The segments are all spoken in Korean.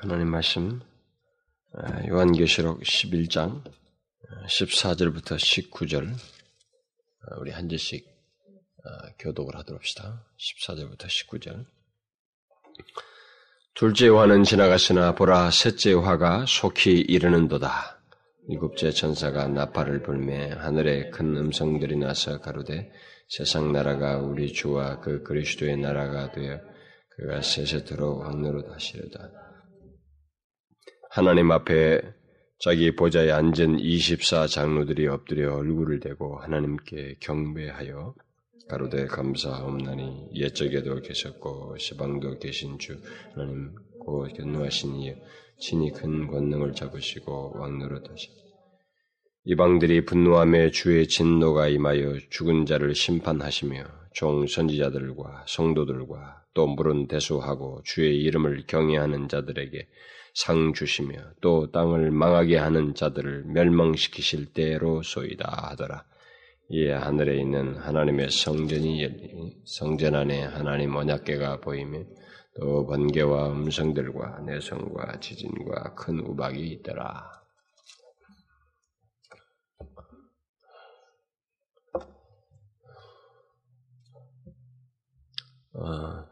하나님 말씀 아, 요한계시록 11장 14절부터 19절 우리 한 절씩 아, 교독을 하도록 합시다. 14절부터 19절 둘째 화는 지나갔으나 보라 셋째 화가 속히 이르는도다. 일곱째 천사가 나팔을 불매 하늘에 큰 음성들이 나서 가로되 세상 나라가 우리 주와 그 그리스도의 나라가 되어 그가 세세토록 왕노로 다시려다. 하나님 앞에 자기 보좌에 앉은 24 장로들이 엎드려 얼굴을 대고 하나님께 경배하여 가로되 감사하옵나니 옛적에도 계셨고 시방도 계신 주 하나님 고 견노하신 이 친히 큰 권능을 잡으시고 왕노릇 하셨다. 이방들이 분노함에 주의 진노가 임하여 죽은 자를 심판하시며 종 선지자들과 성도들과 또 물은 대수하고 주의 이름을 경외하는 자들에게 상 주시며 또 땅을 망하게 하는 자들을 멸망시키실 때로소이다 하더라. 이에 하늘에 있는 하나님의 성전이 열리 성전 안에 하나님 언약궤가 보이며 또 번개와 음성들과 내성과 지진과 큰 우박이 있더라. 어,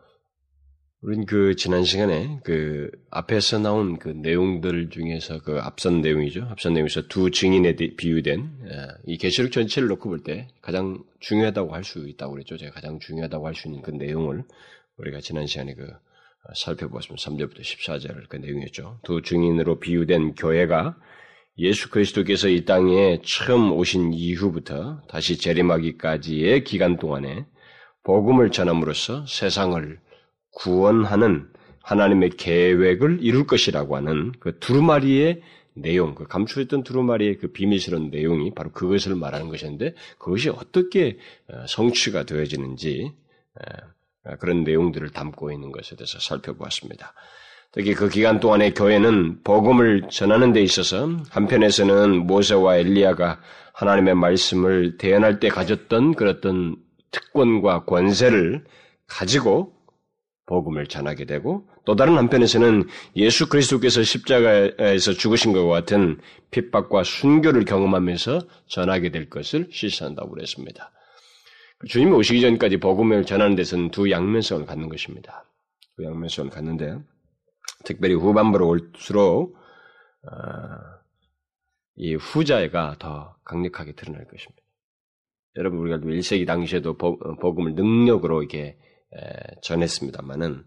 우린 그 지난 시간에 그 앞에서 나온 그 내용들 중에서 그 앞선 내용이죠. 앞선 내용에서 두 증인에 비유된 예, 이 계시록 전체를 놓고 볼 때 가장 중요하다고 할 수 있다고 그랬죠. 제가 가장 중요하다고 할 수 있는 그 내용을 우리가 지난 시간에 그 살펴보았습니다. 3절부터 14절 그 내용이었죠. 두 증인으로 비유된 교회가 예수 그리스도께서 이 땅에 처음 오신 이후부터 다시 재림하기까지의 기간 동안에 복음을 전함으로써 세상을 구원하는 하나님의 계획을 이룰 것이라고 하는 그 두루마리의 내용, 그 감추었던 두루마리의 그 비밀스러운 내용이 바로 그것을 말하는 것인데 그것이 어떻게 어, 성취가 되어지는지 어, 그런 내용들을 담고 있는 것에 대해서 살펴보았습니다. 특히 그 기간 동안에 교회는 복음을 전하는 데 있어서 한편에서는 모세와 엘리야가 하나님의 말씀을 대연할 때 가졌던 그런 특권과 권세를 가지고 복음을 전하게 되고 또 다른 한편에서는 예수 그리스도께서 십자가에서 죽으신 것과 같은 핍박과 순교를 경험하면서 전하게 될 것을 실시한다고 그랬습니다. 주님이 오시기 전까지 복음을 전하는 데서는 두 양면성을 갖는 것입니다. 두 양면성을 갖는데 특별히 후반부로 올수록 어, 이 후자가 더 강력하게 드러날 것입니다. 여러분 우리가 1세기 당시에도 복음을 능력으로 이렇게 전했습니다만은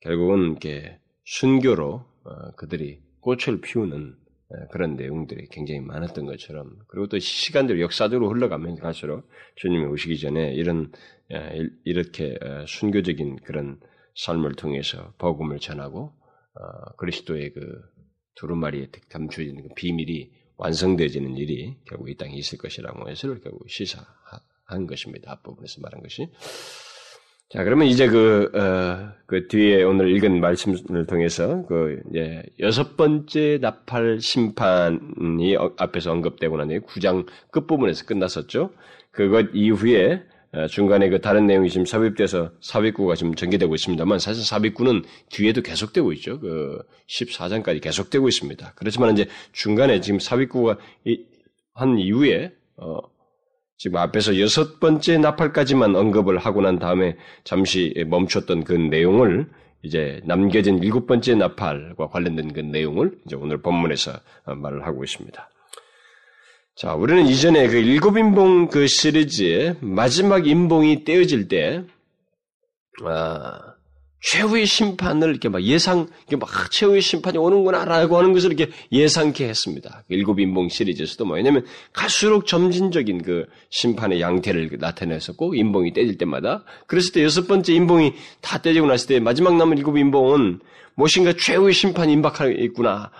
결국은 이렇게 순교로 어, 그들이 꽃을 피우는 그런 내용들이 굉장히 많았던 것처럼 그리고 또 시간대로 역사적으로 흘러가면 갈수록 주님이 오시기 전에 이런 이렇게 순교적인 그런 삶을 통해서 복음을 전하고 어, 그리스도의 그 두루마리에 감추어지는 그 비밀이 완성되어지는 일이 결국 이 땅에 있을 것이라고 해서 결국 시사한 것입니다. 앞부분에서 말한 것이. 자, 그러면 이제 그, 어, 그 뒤에 오늘 읽은 말씀을 통해서 그, 이제 여섯 번째 나팔 심판이 어, 앞에서 언급되고 나니 9장 끝부분에서 끝났었죠. 그것 이후에 어, 중간에 그 다른 내용이 지금 삽입돼서 삽입구가 지금 전개되고 있습니다만 사실 삽입구는 뒤에도 계속되고 있죠. 그 14장까지 계속되고 있습니다. 그렇지만 이제 중간에 지금 삽입구가 한 이후에, 어, 지금 앞에서 여섯 번째 나팔까지만 언급을 하고 난 다음에 잠시 멈췄던 그 내용을 이제 남겨진 일곱 번째 나팔과 관련된 그 내용을 이제 오늘 본문에서 말을 하고 있습니다. 자, 우리는 이전에 그 일곱 인봉 그 시리즈의 마지막 인봉이 떼어질 때, 아, 최후의 심판을 이렇게 막 예상, 이렇게 막 최후의 심판이 오는구나라고 하는 것을 이렇게 예상케 했습니다. 그 일곱 인봉 시리즈에서도 뭐, 왜냐면 갈수록 점진적인 그 심판의 양태를 꼭 인봉이 떼질 때마다 그랬을 때 여섯 번째 인봉이 다 떼지고 났을 때 마지막 남은 일곱 인봉은 무엇인가 최후의 심판이 임박하겠구나,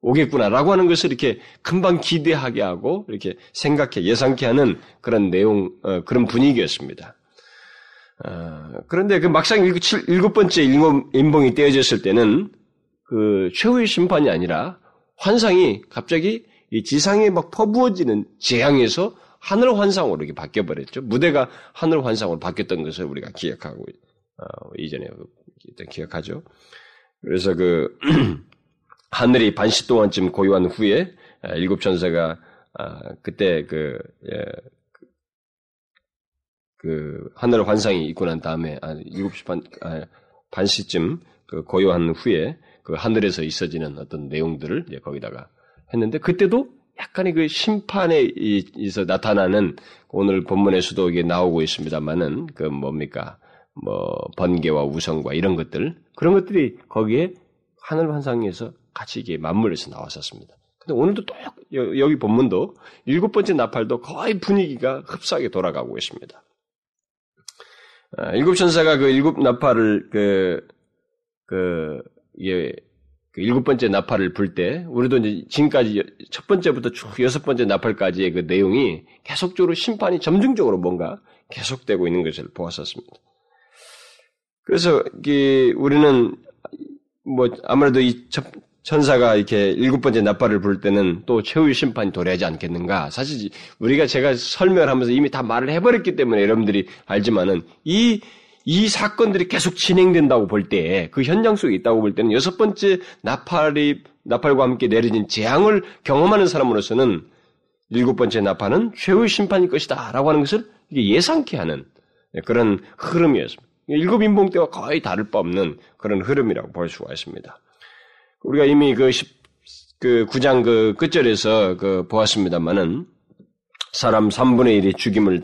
오겠구나라고 하는 것을 이렇게 금방 기대하게 하고 이렇게 생각해 예상케 하는 그런 내용, 어, 그런 분위기였습니다. 어, 그런데 그 막상 일곱 번째 인봉이 떼어졌을 때는 그 최후의 심판이 아니라 환상이 갑자기 이 지상에 막 퍼부어지는 재앙에서 하늘 환상으로 이렇게 바뀌어버렸죠. 무대가 하늘 환상으로 바뀌었던 것을 우리가 기억하고, 어, 이전에 기억하죠. 그래서 그 하늘이 반시 동안쯤 고요한 후에 아, 일곱 천사가 아, 그때 그, 예, 그, 그 하늘 환상이 있고 난 다음에 아, 일곱 시 반, 아, 반 시쯤 그 고요한 후에 그 하늘에서 있어지는 어떤 내용들을 이제 거기다가 했는데 그때도 약간의 그 심판에 있어 나타나는 오늘 본문에서도 이게 나오고 있습니다만은 그 뭡니까 뭐 번개와 우성과 이런 것들 그런 것들이 거기에 하늘 환상에서 같이 이게 맞물려서 나왔었습니다. 근데 오늘도 또 여기 본문도 일곱 번째 나팔도 거의 분위기가 흡사하게 돌아가고 있습니다. 아, 일곱 천사가 그 일곱 나팔을 그, 그, 이게 그 일곱 번째 나팔을 불 때, 우리도 이제 지금까지 첫 번째부터 쭉 여섯 번째 나팔까지의 그 내용이 계속적으로 심판이 점증적으로 뭔가 계속되고 있는 것을 보았었습니다. 그래서 이 우리는 뭐 아무래도 이 천사가 이렇게 일곱 번째 나팔을 부를 때는 또 최후의 심판이 도래하지 않겠는가? 사실 우리가 제가 설명을 하면서 이미 다 말을 해버렸기 때문에 여러분들이 알지만은 이, 이 사건들이 계속 진행된다고 볼 때, 그 현장 속에 있다고 볼 때는 여섯 번째 나팔이, 나팔과 함께 내려진 재앙을 경험하는 사람으로서는 일곱 번째 나팔은 최후의 심판일 것이다. 라고 하는 것을 예상케 하는 그런 흐름이었습니다. 일곱 인봉 때와 거의 다를 바 없는 그런 흐름이라고 볼 수가 있습니다. 우리가 이미 그, 10, 그 9장 그 끝절에서 그 보았습니다만은 사람 3분의 1이 죽임을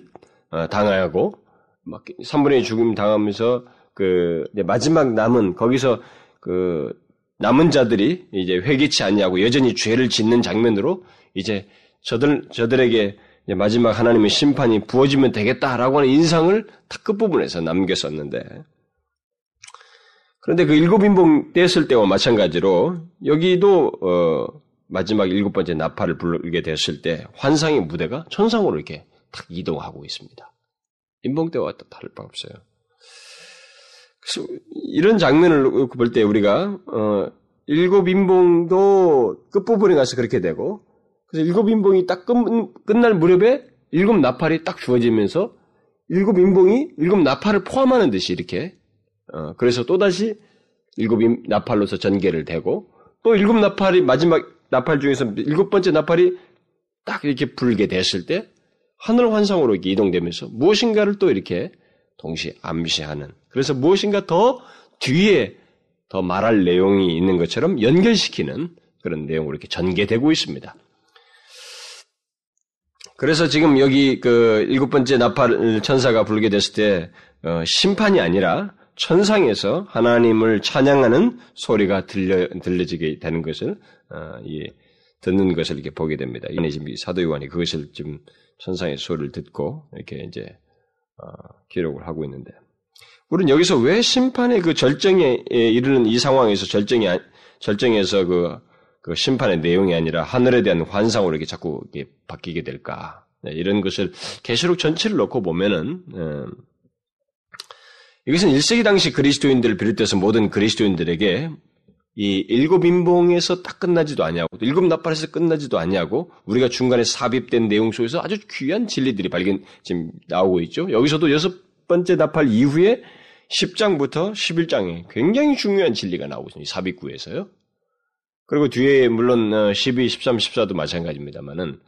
어, 당하고 막 3분의 1 죽임 당하면서 그 마지막 남은 거기서 그 남은 자들이 이제 회개치 않냐고 여전히 죄를 짓는 장면으로 이제 저들 저들에게 마지막 하나님의 심판이 부어지면 되겠다라고 하는 인상을 다 끝부분에서 남겼었는데 그런데 그 일곱 인봉 뗐을 때와 마찬가지로 여기도 어, 마지막 일곱 번째 나팔을 불게 됐을 때 환상의 무대가 천상으로 이렇게 탁 이동하고 있습니다. 인봉 때와 또 다를 바 없어요. 그래서 이런 장면을 볼 때 우리가 어, 일곱 인봉도 끝부분에 가서 그렇게 되고 그래서 일곱 인봉이 딱 끝, 끝날 무렵에 일곱 나팔이 딱 주어지면서 일곱 인봉이 일곱 나팔을 포함하는 듯이 이렇게 어, 그래서 또다시 일곱 나팔로서 전개를 대고 또 일곱 나팔이 마지막 나팔 중에서 일곱 번째 나팔이 딱 이렇게 불게 됐을 때 하늘 환상으로 이동되면서 무엇인가를 또 이렇게 동시에 암시하는 그래서 무엇인가 더 뒤에 더 말할 내용이 있는 것처럼 연결시키는 그런 내용으로 이렇게 전개되고 있습니다. 그래서 지금 여기 그 일곱 번째 나팔 천사가 불게 됐을 때 어, 심판이 아니라 천상에서 하나님을 찬양하는 소리가 들려 들려지게 되는 것을 어, 예, 듣는 것을 이렇게 보게 됩니다. 이내 지금 사도 요한이 그것을 지금 천상의 소리를 듣고 이렇게 이제 어, 기록을 하고 있는데 우리는 여기서 왜 심판의 그 절정에 이르는 이 상황에서 절정이 절정에서 그, 그 심판의 내용이 아니라 하늘에 대한 환상으로 이렇게 자꾸 이렇게 바뀌게 될까? 네, 이런 것을 계시록 전체를 놓고 보면은 음, 이것은 1세기 당시 그리스도인들을 비롯해서 모든 그리스도인들에게 이 일곱 인봉에서 딱 끝나지도 아니하고 일곱 나팔에서 끝나지도 아니하고 우리가 중간에 삽입된 내용 속에서 아주 귀한 진리들이 발견 지금 나오고 있죠. 여기서도 여섯 번째 나팔 이후에 10장부터 11장에 굉장히 중요한 진리가 나오고 있습니다. 삽입구에서요. 그리고 뒤에 물론 12, 13, 14도 마찬가지입니다만은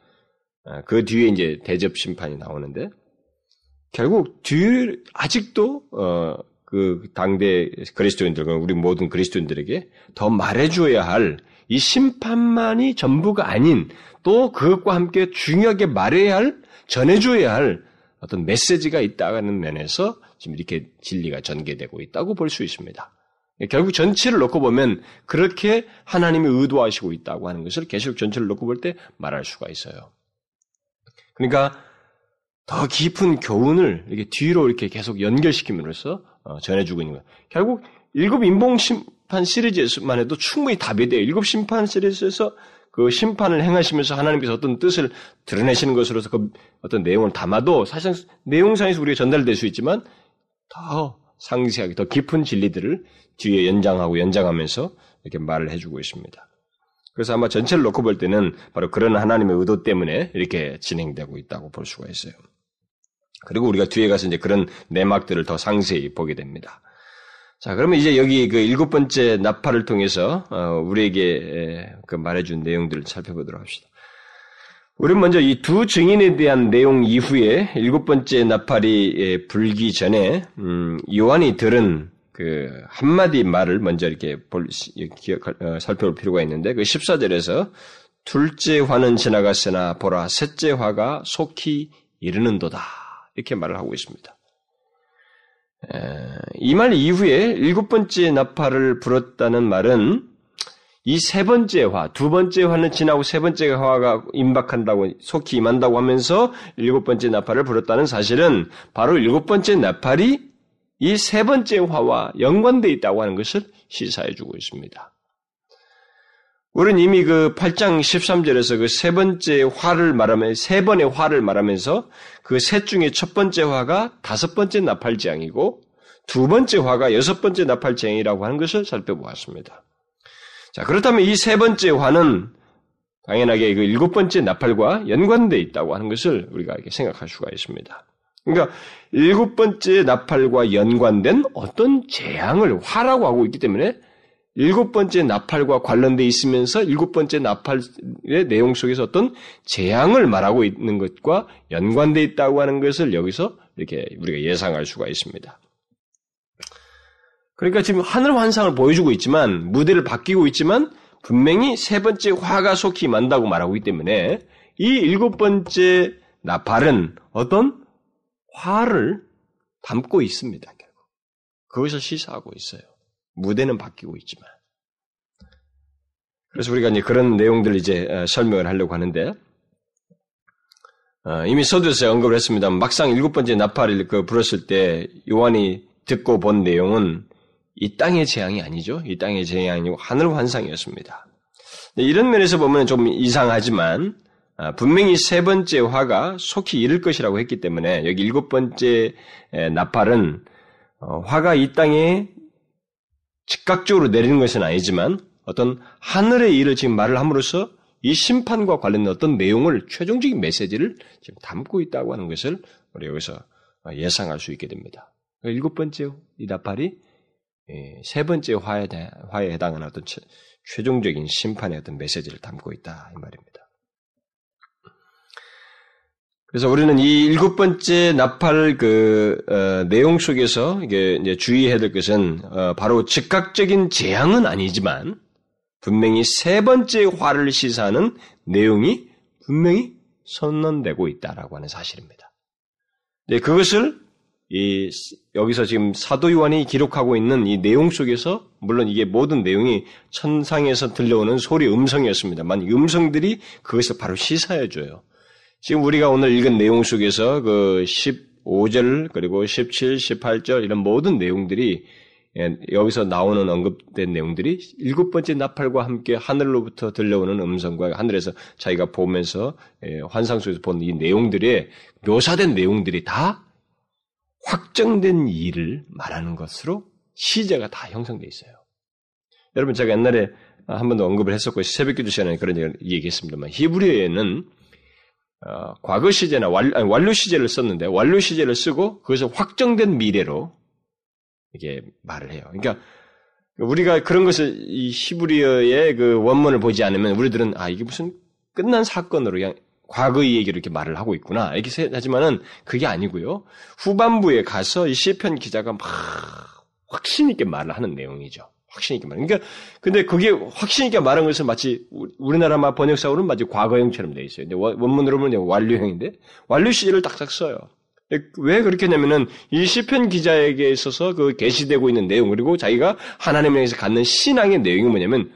아, 그 뒤에 이제 대접 심판이 나오는데 결국 뒤 아직도 어, 그 당대 그리스도인들, 우리 모든 그리스도인들에게 더 말해줘야 할 이 심판만이 전부가 아닌 또 그것과 함께 중요하게 말해야 할, 전해줘야 할 어떤 메시지가 있다는 면에서 지금 이렇게 진리가 전개되고 있다고 볼 수 있습니다. 결국 전체를 놓고 보면 그렇게 하나님이 의도하시고 있다고 하는 것을 계속 전체를 놓고 볼 때 말할 수가 있어요. 그러니까 더 깊은 교훈을 이렇게 뒤로 이렇게 계속 연결시킴으로써 어, 전해주고 있는 거예요. 결국 일곱 인봉 심판 시리즈만 해도 충분히 답이 돼요. 일곱 심판 시리즈에서 그 심판을 행하시면서 하나님께서 어떤 뜻을 드러내시는 것으로서 그 어떤 내용을 담아도 사실 내용상에서 우리가 전달될 수 있지만 더 상세하게 더 깊은 진리들을 뒤에 연장하고 연장하면서 이렇게 말을 해주고 있습니다. 그래서 아마 전체를 놓고 볼 때는 바로 그런 하나님의 의도 때문에 이렇게 진행되고 있다고 볼 수가 있어요. 그리고 우리가 뒤에 가서 이제 그런 내막들을 더 상세히 보게 됩니다. 자, 그러면 이제 여기 그 일곱 번째 나팔을 통해서 어, 우리에게 그 말해준 내용들을 살펴보도록 합시다. 우리는 먼저 이 두 증인에 대한 내용 이후에 일곱 번째 나팔이 불기 전에 음, 요한이 들은 그 한마디 말을 먼저 이렇게 볼, 기억, 어, 살펴볼 필요가 있는데 그 14절에서 둘째 화는 지나갔으나 보라 셋째 화가 속히 이르는도다 이렇게 말을 하고 있습니다. 이 말 이후에 일곱 번째 나팔을 불었다는 말은 이 세 번째 화, 두 번째 화는 지나고 세 번째 화가 임박한다고 속히 임한다고 하면서 일곱 번째 나팔을 불었다는 사실은 바로 일곱 번째 나팔이 이 세 번째 화와 연관되어 있다고 하는 것을 시사해 주고 있습니다. 우리는 이미 그 8장 13절에서 그 세 번째 화를 말하면 세 번의 화를 말하면서 그 셋 중에 첫 번째 화가 다섯 번째 나팔지향이고 두 번째 화가 여섯 번째 나팔지향이라고 하는 것을 살펴보았습니다. 자, 그렇다면 이 세 번째 화는 당연하게 그 일곱 번째 나팔과 연관되어 있다고 하는 것을 우리가 이렇게 생각할 수가 있습니다. 그러니까 일곱 번째 나팔과 연관된 어떤 재앙을 화라고 하고 있기 때문에 일곱 번째 나팔과 관련돼 있으면서 일곱 번째 나팔의 내용 속에서 어떤 재앙을 말하고 있는 것과 연관돼 있다고 하는 것을 여기서 이렇게 우리가 예상할 수가 있습니다. 그러니까 지금 하늘 환상을 보여주고 있지만 무대를 바뀌고 있지만 분명히 세 번째 화가 속히 만다고 말하고 있기 때문에 이 일곱 번째 나팔은 어떤 화를 담고 있습니다. 결국 그것을 시사하고 있어요. 무대는 바뀌고 있지만. 그래서 우리가 이제 그런 내용들을 이제 어, 설명을 하려고 하는데, 어, 이미 서두에서 언급을 했습니다. 막상 일곱 번째 나팔을 그 불었을 때 요한이 듣고 본 내용은 이 땅의 재앙이 아니죠. 이 땅의 재앙이 아니고 하늘 환상이었습니다. 이런 면에서 보면 좀 이상하지만 아, 분명히 세 번째 화가 속히 이를 것이라고 했기 때문에 여기 일곱 번째 나팔은 어, 화가 이 땅에 즉각적으로 내리는 것은 아니지만 어떤 하늘의 일을 지금 말을 함으로써 이 심판과 관련된 어떤 내용을 최종적인 메시지를 지금 담고 있다고 하는 것을 우리 여기서 예상할 수 있게 됩니다. 일곱 번째 이 나팔이 예, 세 번째 화에, 화에 해당하는 어떤 최종적인 심판의 어떤 메시지를 담고 있다 이 말입니다. 그래서 우리는 이 일곱 번째 나팔 그 어, 내용 속에서 이게 이제 주의해야 될 것은 어, 바로 즉각적인 재앙은 아니지만 분명히 세 번째 화를 시사하는 내용이 분명히 선언되고 있다라고 하는 사실입니다. 네, 그것을 이 여기서 지금 사도 요한이 기록하고 있는 이 내용 속에서 물론 이게 모든 내용이 천상에서 들려오는 소리 음성이었습니다만 음성들이 그것을 바로 시사해 줘요. 지금 우리가 오늘 읽은 내용 속에서 그 15절 그리고 17, 18절 이런 모든 내용들이 예, 여기서 나오는 언급된 내용들이 일곱 번째 나팔과 함께 하늘로부터 들려오는 음성과 하늘에서 자기가 보면서 예, 환상 속에서 본 이 내용들의 묘사된 내용들이 다 확정된 일을 말하는 것으로 시제가 다 형성되어 있어요. 여러분 제가 옛날에 한 번도 언급을 했었고 새벽기도 시간에 그런 얘기했습니다만 히브리어에는 어, 과거 시제나 완료 시제를 썼는데 완료 시제를 쓰고 그것을 확정된 미래로 이게 말을 해요. 그러니까 우리가 그런 것을 이 히브리어의 그 원문을 보지 않으면 우리들은 아 이게 무슨 끝난 사건으로 그냥 과거의 얘기를 이렇게 말을 하고 있구나 이렇게 하지만은 그게 아니고요. 후반부에 가서 이 시편 기자가 막 확신 있게 말을 하는 내용이죠. 확신 있게 말. 그러니까 근데 그게 확신 있게 말한 것은 마치 우리나라 번역사로는 마치 과거형처럼 돼 있어요. 근데 원문으로 보면 완료형인데 완료 시제를 딱딱 써요. 왜 그렇게 했냐면은 이 시편 기자에게 있어서 그 게시되고 있는 내용 그리고 자기가 하나님에 대해서 갖는 신앙의 내용이 뭐냐면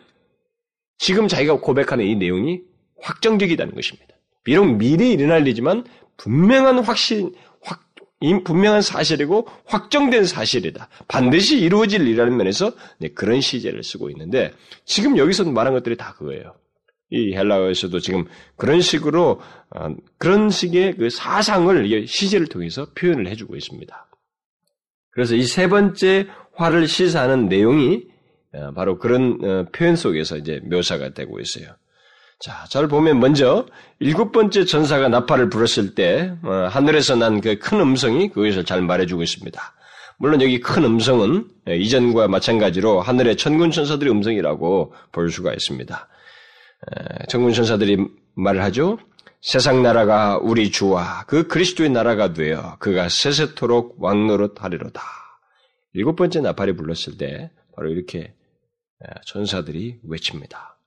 지금 자기가 고백하는 이 내용이 확정적이다는 것입니다. 비록 미래에 일어날 일이지만 분명한 확신, 확, 분명한 사실이고 확정된 사실이다. 반드시 이루어질 일이라는 면에서 네, 그런 시제를 쓰고 있는데 지금 여기서 말한 것들이 다 그거예요. 이 헬라어에서도 지금 그런 식으로 어, 그런 식의 그 사상을 시제를 통해서 표현을 해주고 있습니다. 그래서 이 세 번째 화를 시사하는 내용이 어, 바로 그런 어, 표현 속에서 이제 묘사가 되고 있어요. 자, 잘 보면 먼저 일곱 번째 전사가 나팔을 불었을 때 하늘에서 난 그 큰 음성이 그것을 잘 말해주고 있습니다. 물론 여기 큰 음성은 이전과 마찬가지로 하늘의 천군 천사들의 음성이라고 볼 수가 있습니다. 천군 천사들이 말을 하죠. 세상 나라가 우리 주와 그 그리스도의 나라가 되어 그가 세세토록 왕노릇 하리로다. 일곱 번째 나팔이 불렀을 때 바로 이렇게 천사들이 외칩니다.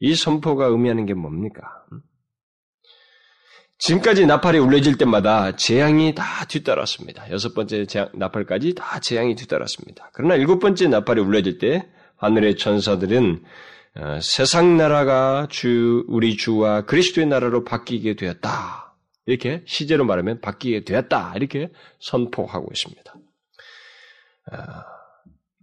이 선포가 의미하는 게 뭡니까? 지금까지 나팔이 울려질 때마다 재앙이 다 뒤따랐습니다. 여섯 번째 재앙, 나팔까지 다 재앙이 뒤따랐습니다. 그러나 일곱 번째 나팔이 울려질 때 하늘의 천사들은 어, 세상 나라가 주 우리 주와 그리스도의 나라로 바뀌게 되었다. 이렇게 시제로 말하면 바뀌게 되었다. 이렇게 선포하고 있습니다. 어,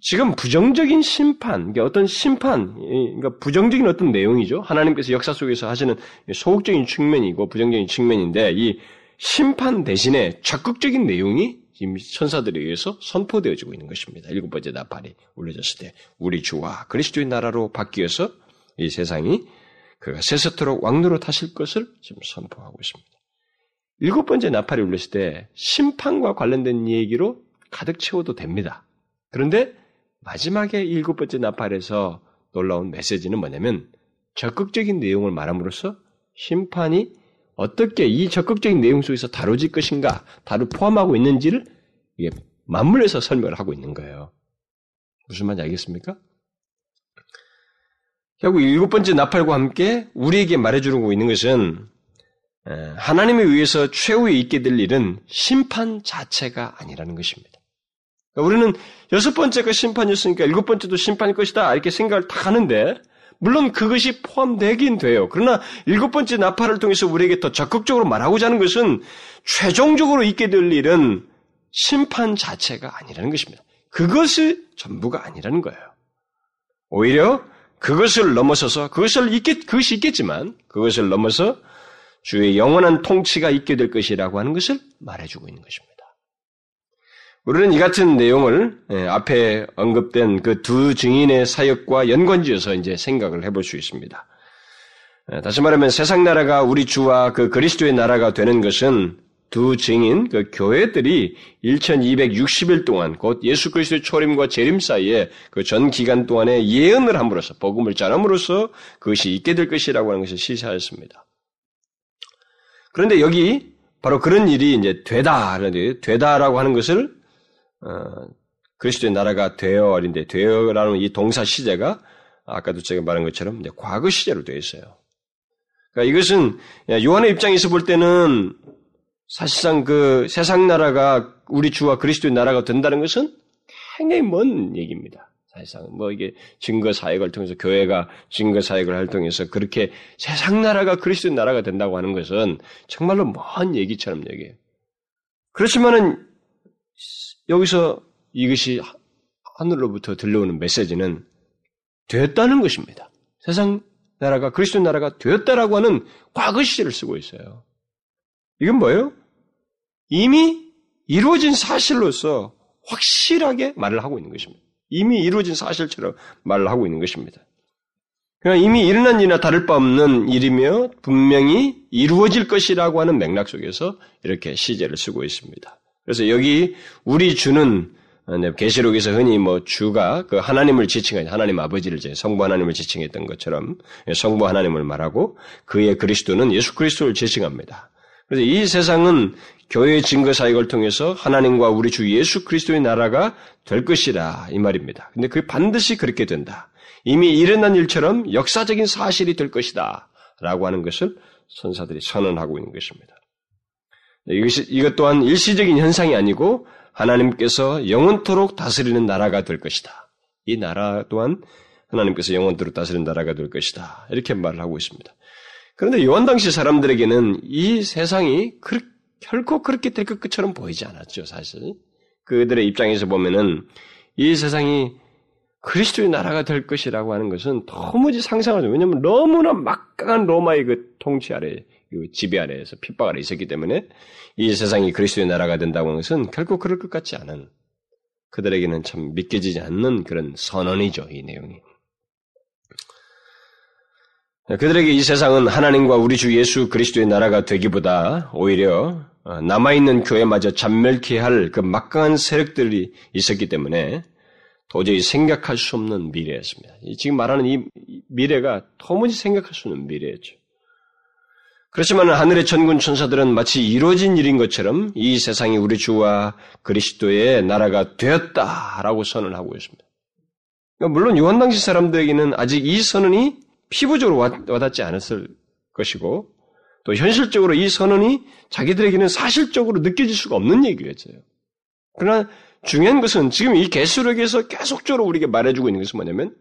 지금 부정적인 심판, 그러니까 어떤 심판, 그러니까 부정적인 어떤 내용이죠. 하나님께서 역사 속에서 하시는 소극적인 측면이고 부정적인 측면인데 이 심판 대신에 적극적인 내용이 지금 천사들에 의해서 선포되어지고 있는 것입니다. 일곱 번째 나팔이 울려졌을 때 우리 주와 그리스도의 나라로 바뀌어서 이 세상이 그가 세세토록 왕노로 타실 것을 지금 선포하고 있습니다. 일곱 번째 나팔이 울렸을 때 심판과 관련된 얘기로 가득 채워도 됩니다. 그런데 마지막에 일곱 번째 나팔에서 놀라운 메시지는 뭐냐면 적극적인 내용을 말함으로써 심판이 어떻게 이 적극적인 내용 속에서 다뤄질 것인가, 다루 포함하고 있는지를 맞물려서 설명을 하고 있는 거예요. 무슨 말인지 알겠습니까? 결국 일곱 번째 나팔과 함께 우리에게 말해주고 있는 것은 하나님에 의해서 최후에 있게 될 일은 심판 자체가 아니라는 것입니다. 우리는 여섯 번째가 심판이었으니까 일곱 번째도 심판일 것이다. 이렇게 생각을 다 하는데, 물론 그것이 포함되긴 돼요. 그러나 일곱 번째 나팔을 통해서 우리에게 더 적극적으로 말하고자 하는 것은 최종적으로 있게 될 일은 심판 자체가 아니라는 것입니다. 그것이 전부가 아니라는 거예요. 오히려 그것을 넘어서서 그것을 있겠, 그것이 있겠지만 그것을 넘어서 주의 영원한 통치가 있게 될 것이라고 하는 것을 말해주고 있는 것입니다. 우리는 이 같은 내용을 예, 앞에 언급된 그 두 증인의 사역과 연관지어서 이제 생각을 해볼 수 있습니다. 예, 다시 말하면 세상 나라가 우리 주와 그 그리스도의 나라가 되는 것은 두 증인, 그 교회들이 1260일 동안 곧 예수 그리스도의 초림과 재림 사이에 그 전 기간 동안에 예언을 함으로써 복음을 전함으로써 그것이 있게 될 것이라고 하는 것을 시사했습니다. 그런데 여기 바로 그런 일이 이제 되다, 되다라고 하는 것을 어, 그리스도의 나라가 되어인데 되어라는 이 동사 시제가 아까도 제가 말한 것처럼 과거 시제로 되어 있어요. 그러니까 이것은 요한의 입장에서 볼 때는 사실상 그 세상 나라가 우리 주와 그리스도의 나라가 된다는 것은 굉장히 먼 얘기입니다. 사실상 뭐 이게 증거 사역을 통해서 교회가 증거 사역을 할 통해서 그렇게 세상 나라가 그리스도의 나라가 된다고 하는 것은 정말로 먼 얘기처럼 얘기해요. 그렇지만은 여기서 이것이 하늘로부터 들려오는 메시지는 되었다는 것입니다. 세상 나라가 그리스도 나라가 되었다라고 하는 과거 시제를 쓰고 있어요. 이건 뭐예요? 이미 이루어진 사실로서 확실하게 말을 하고 있는 것입니다. 이미 이루어진 사실처럼 말을 하고 있는 것입니다. 그냥 이미 일어난 일이나 다를 바 없는 일이며 분명히 이루어질 것이라고 하는 맥락 속에서 이렇게 시제를 쓰고 있습니다. 그래서 여기 우리 주는 어, 네, 계시록에서 흔히 뭐 주가 그 하나님을 지칭한 하나님 아버지를 제 성부 하나님을 지칭했던 것처럼 성부 하나님을 말하고 그의 그리스도는 예수 그리스도를 지칭합니다. 그래서 이 세상은 교회의 증거 사역을 통해서 하나님과 우리 주 예수 그리스도의 나라가 될 것이라 이 말입니다. 근데 그 반드시 그렇게 된다. 이미 일어난 일처럼 역사적인 사실이 될 것이다. 라고 하는 것을 선사들이 선언하고 있는 것입니다. 이것이, 이것 또한 일시적인 현상이 아니고 하나님께서 영원토록 다스리는 나라가 될 것이다. 이 나라 또한 하나님께서 영원토록 다스리는 나라가 될 것이다. 이렇게 말을 하고 있습니다. 그런데 요한 당시 사람들에게는 이 세상이 그, 결코 그렇게 될 것처럼 보이지 않았죠, 사실. 그들의 입장에서 보면은 이 세상이 그리스도의 나라가 될 것이라고 하는 것은 도무지 상상하죠. 왜냐하면 너무나 막강한 로마의 그 통치 아래 지배 아래에서 핍박 아래 있었기 때문에 이 세상이 그리스도의 나라가 된다고 하는 것은 결코 그럴 것 같지 않은 그들에게는 참 믿겨지지 않는 그런 선언이죠, 이 내용이. 그들에게 이 세상은 하나님과 우리 주 예수 그리스도의 나라가 되기보다 오히려 어, 남아있는 교회마저 잔멸케 할 그 막강한 세력들이 있었기 때문에 도저히 생각할 수 없는 미래였습니다. 지금 말하는 이 미래가 도무지 생각할 수 없는 미래였죠. 그렇지만 하늘의 천군 천사들은 마치 이루어진 일인 것처럼 이 세상이 우리 주와 그리스도의 나라가 되었다라고 선언 하고 있습니다. 그러니까 물론 요한 당시 사람들에게는 아직 이 선언이 피부적으로 와닿지 않았을 것이고 또 현실적으로 이 선언이 자기들에게는 사실적으로 느껴질 수가 없는 얘기였어요. 그러나 중요한 것은 지금 이 개수력에서 계속적으로 우리에게 말해주고 있는 것은 뭐냐면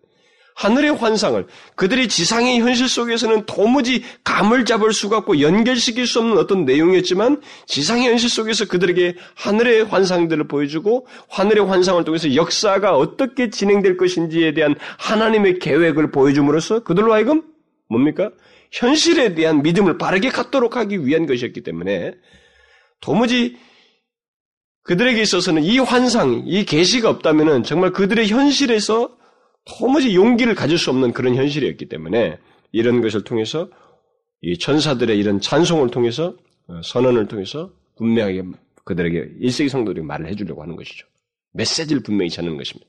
하늘의 환상을 그들이 지상의 현실 속에서는 도무지 감을 잡을 수가 없고 연결시킬 수 없는 어떤 내용이었지만 지상의 현실 속에서 그들에게 하늘의 환상들을 보여주고 하늘의 환상을 통해서 역사가 어떻게 진행될 것인지에 대한 하나님의 계획을 보여줌으로써 그들로 하여금 뭡니까? 현실에 대한 믿음을 바르게 갖도록 하기 위한 것이었기 때문에 도무지 그들에게 있어서는 이 환상, 이 계시가 없다면 정말 그들의 현실에서 도무지 용기를 가질 수 없는 그런 현실이었기 때문에 이런 것을 통해서 이 천사들의 이런 찬송을 통해서 어, 선언을 통해서 분명하게 그들에게 일세기 성도들이 말을 해주려고 하는 것이죠. 메시지를 분명히 전하는 것입니다.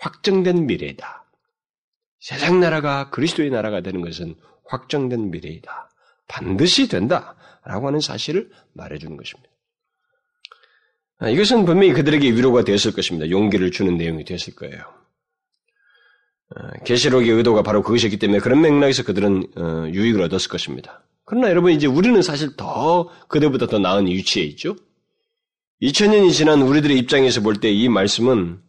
확정된 미래이다. 세상 나라가 그리스도의 나라가 되는 것은 확정된 미래이다. 반드시 된다. 라고 하는 사실을 말해주는 것입니다. 아, 이것은 분명히 그들에게 위로가 되었을 것입니다. 용기를 주는 내용이 되었을 거예요. 어, 계시록의 의도가 바로 그것이었기 때문에 그런 맥락에서 그들은 어, 유익을 얻었을 것입니다. 그러나 여러분 이제 우리는 사실 더 그들보다 더 나은 위치에 있죠. 2000년이 지난 우리들의 입장에서 볼 때 이 말씀은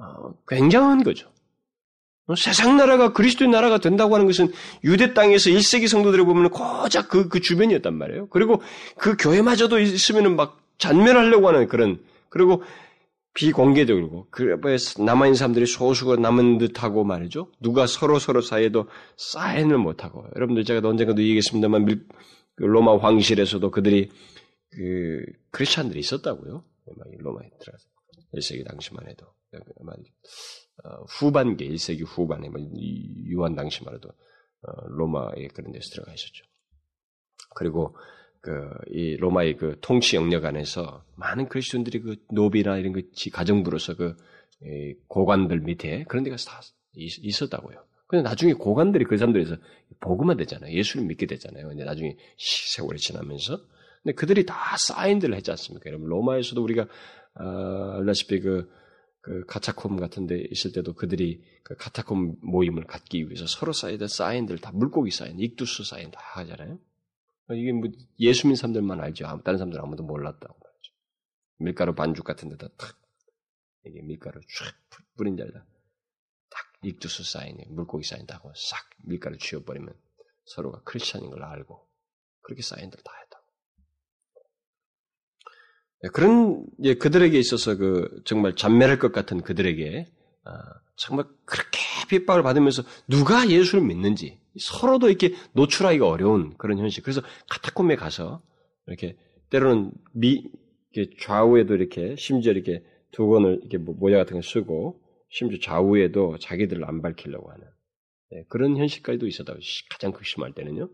어, 굉장한 거죠. 세상 나라가 그리스도의 나라가 된다고 하는 것은 유대 땅에서 1세기 성도들을 보면 고작 그, 그 주변이었단 말이에요. 그리고 그 교회마저도 있으면 막 잔멸하려고 하는 그런, 그리고 비공개적으로 그래 남아있는 사람들이 소수가 남은 듯하고 말이죠. 누가 서로 서로 사이에도 사인을 못하고 여러분들 제가 언젠가도 얘기했습니다만 그 로마 황실에서도 그들이 그 크리스찬들이 있었다고요. 로마에 들어가서 1세기 당시만 해도 어, 후반기 1세기 후반에 뭐 유한 당시만 해도 어, 로마에 그런 데서 들어가 있었죠. 그리고 그 이 로마의 그 통치 영역 안에서 많은 그리스도인들이 그 노비나 이런 그 가정부로서 그 고관들 밑에 그런 데 가서 다 있었다고요. 근데 나중에 고관들이 그 사람들에서 복음화 되잖아요. 예수를 믿게 되잖아요. 근데 나중에 세월이 지나면서 근데 그들이 다 사인들을 했지 않습니까? 여러분 로마에서도 우리가 아, 알다시피 그, 그 카타콤 같은데 있을 때도 그들이 그 카타콤 모임을 갖기 위해서 서로 사이드 사인들 다 물고기 사인, 익투스 사인 다 하잖아요. 이게 뭐 예수 믿는 사람들만 알죠. 다른 사람들 아무도 몰랐다고 말이죠. 밀가루 반죽 같은 데다 탁 이게 밀가루 쫙 뿌린 데다 딱 익두스 사인이 물고기 사인다고 싹 밀가루 쥐어버리면 서로가 크리스천인 걸 알고 그렇게 사인들 다 했다고. 네, 그런 예, 그들에게 있어서 그 정말 잔멸할 것 같은 그들에게 아, 정말 그렇게 핍박을 받으면서 누가 예수를 믿는지 서로도 이렇게 노출하기가 어려운 그런 현실. 그래서 카타콤에 가서 이렇게 때로는 미 이렇게 좌우에도 이렇게 심지어 이렇게 두 권을 이렇게 뭐 모자 같은 걸 쓰고 심지어 좌우에도 자기들을 안 밝히려고 하는 네, 그런 현실까지도 있었다고 가장 극심할 때는요.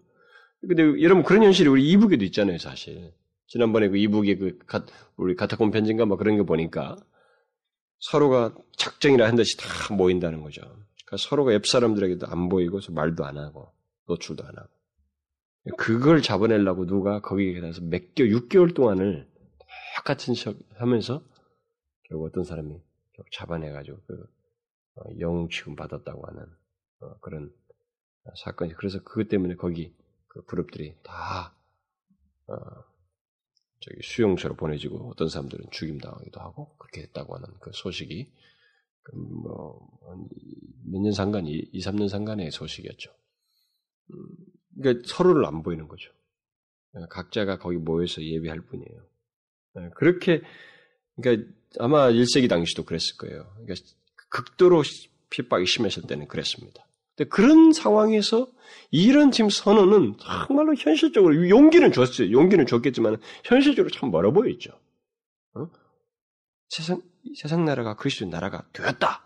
근데 여러분 그런 현실이 우리 이북에도 있잖아요, 사실. 지난번에 그 이북의 그 가, 우리 카타콤 편지인가 뭐 그런 거 보니까 서로가 작정이라 한 듯이 다 모인다는 거죠. 그러니까 서로가 옆 사람들에게도 안 보이고 말도 안 하고 노출도 안 하고. 그걸 잡아내려고 누가 거기에 가서 몇 개, 6개월 동안을 똑같은 척 하면서 결국 어떤 사람이 잡아내가지고 그 어, 영웅 취급 받았다고 하는 어, 그런 사건이 그래서 그것 때문에 거기 그 그룹들이 다 어, 저기 수용소로 보내지고 어떤 사람들은 죽임 당하기도 하고 그렇게 했다고 하는 그 소식이 그 뭐몇 년 상간, 2, 3년 상간의 소식이었죠. 음, 그러니까 서로를 안 보이는 거죠. 예, 각자가 거기 모여서 예배할 뿐이에요. 예, 그렇게 그러니까 아마 1세기 당시도 그랬을 거예요. 그러니까 극도로 핍박이 심했을 때는 그랬습니다. 근데 그런 상황에서 이런 지금 선언은 정말로 현실적으로 용기는 줬어요. 용기는 줬겠지만 현실적으로 참 멀어 보였죠. 어? 세상 세상 나라가 그리스도 나라가 되었다.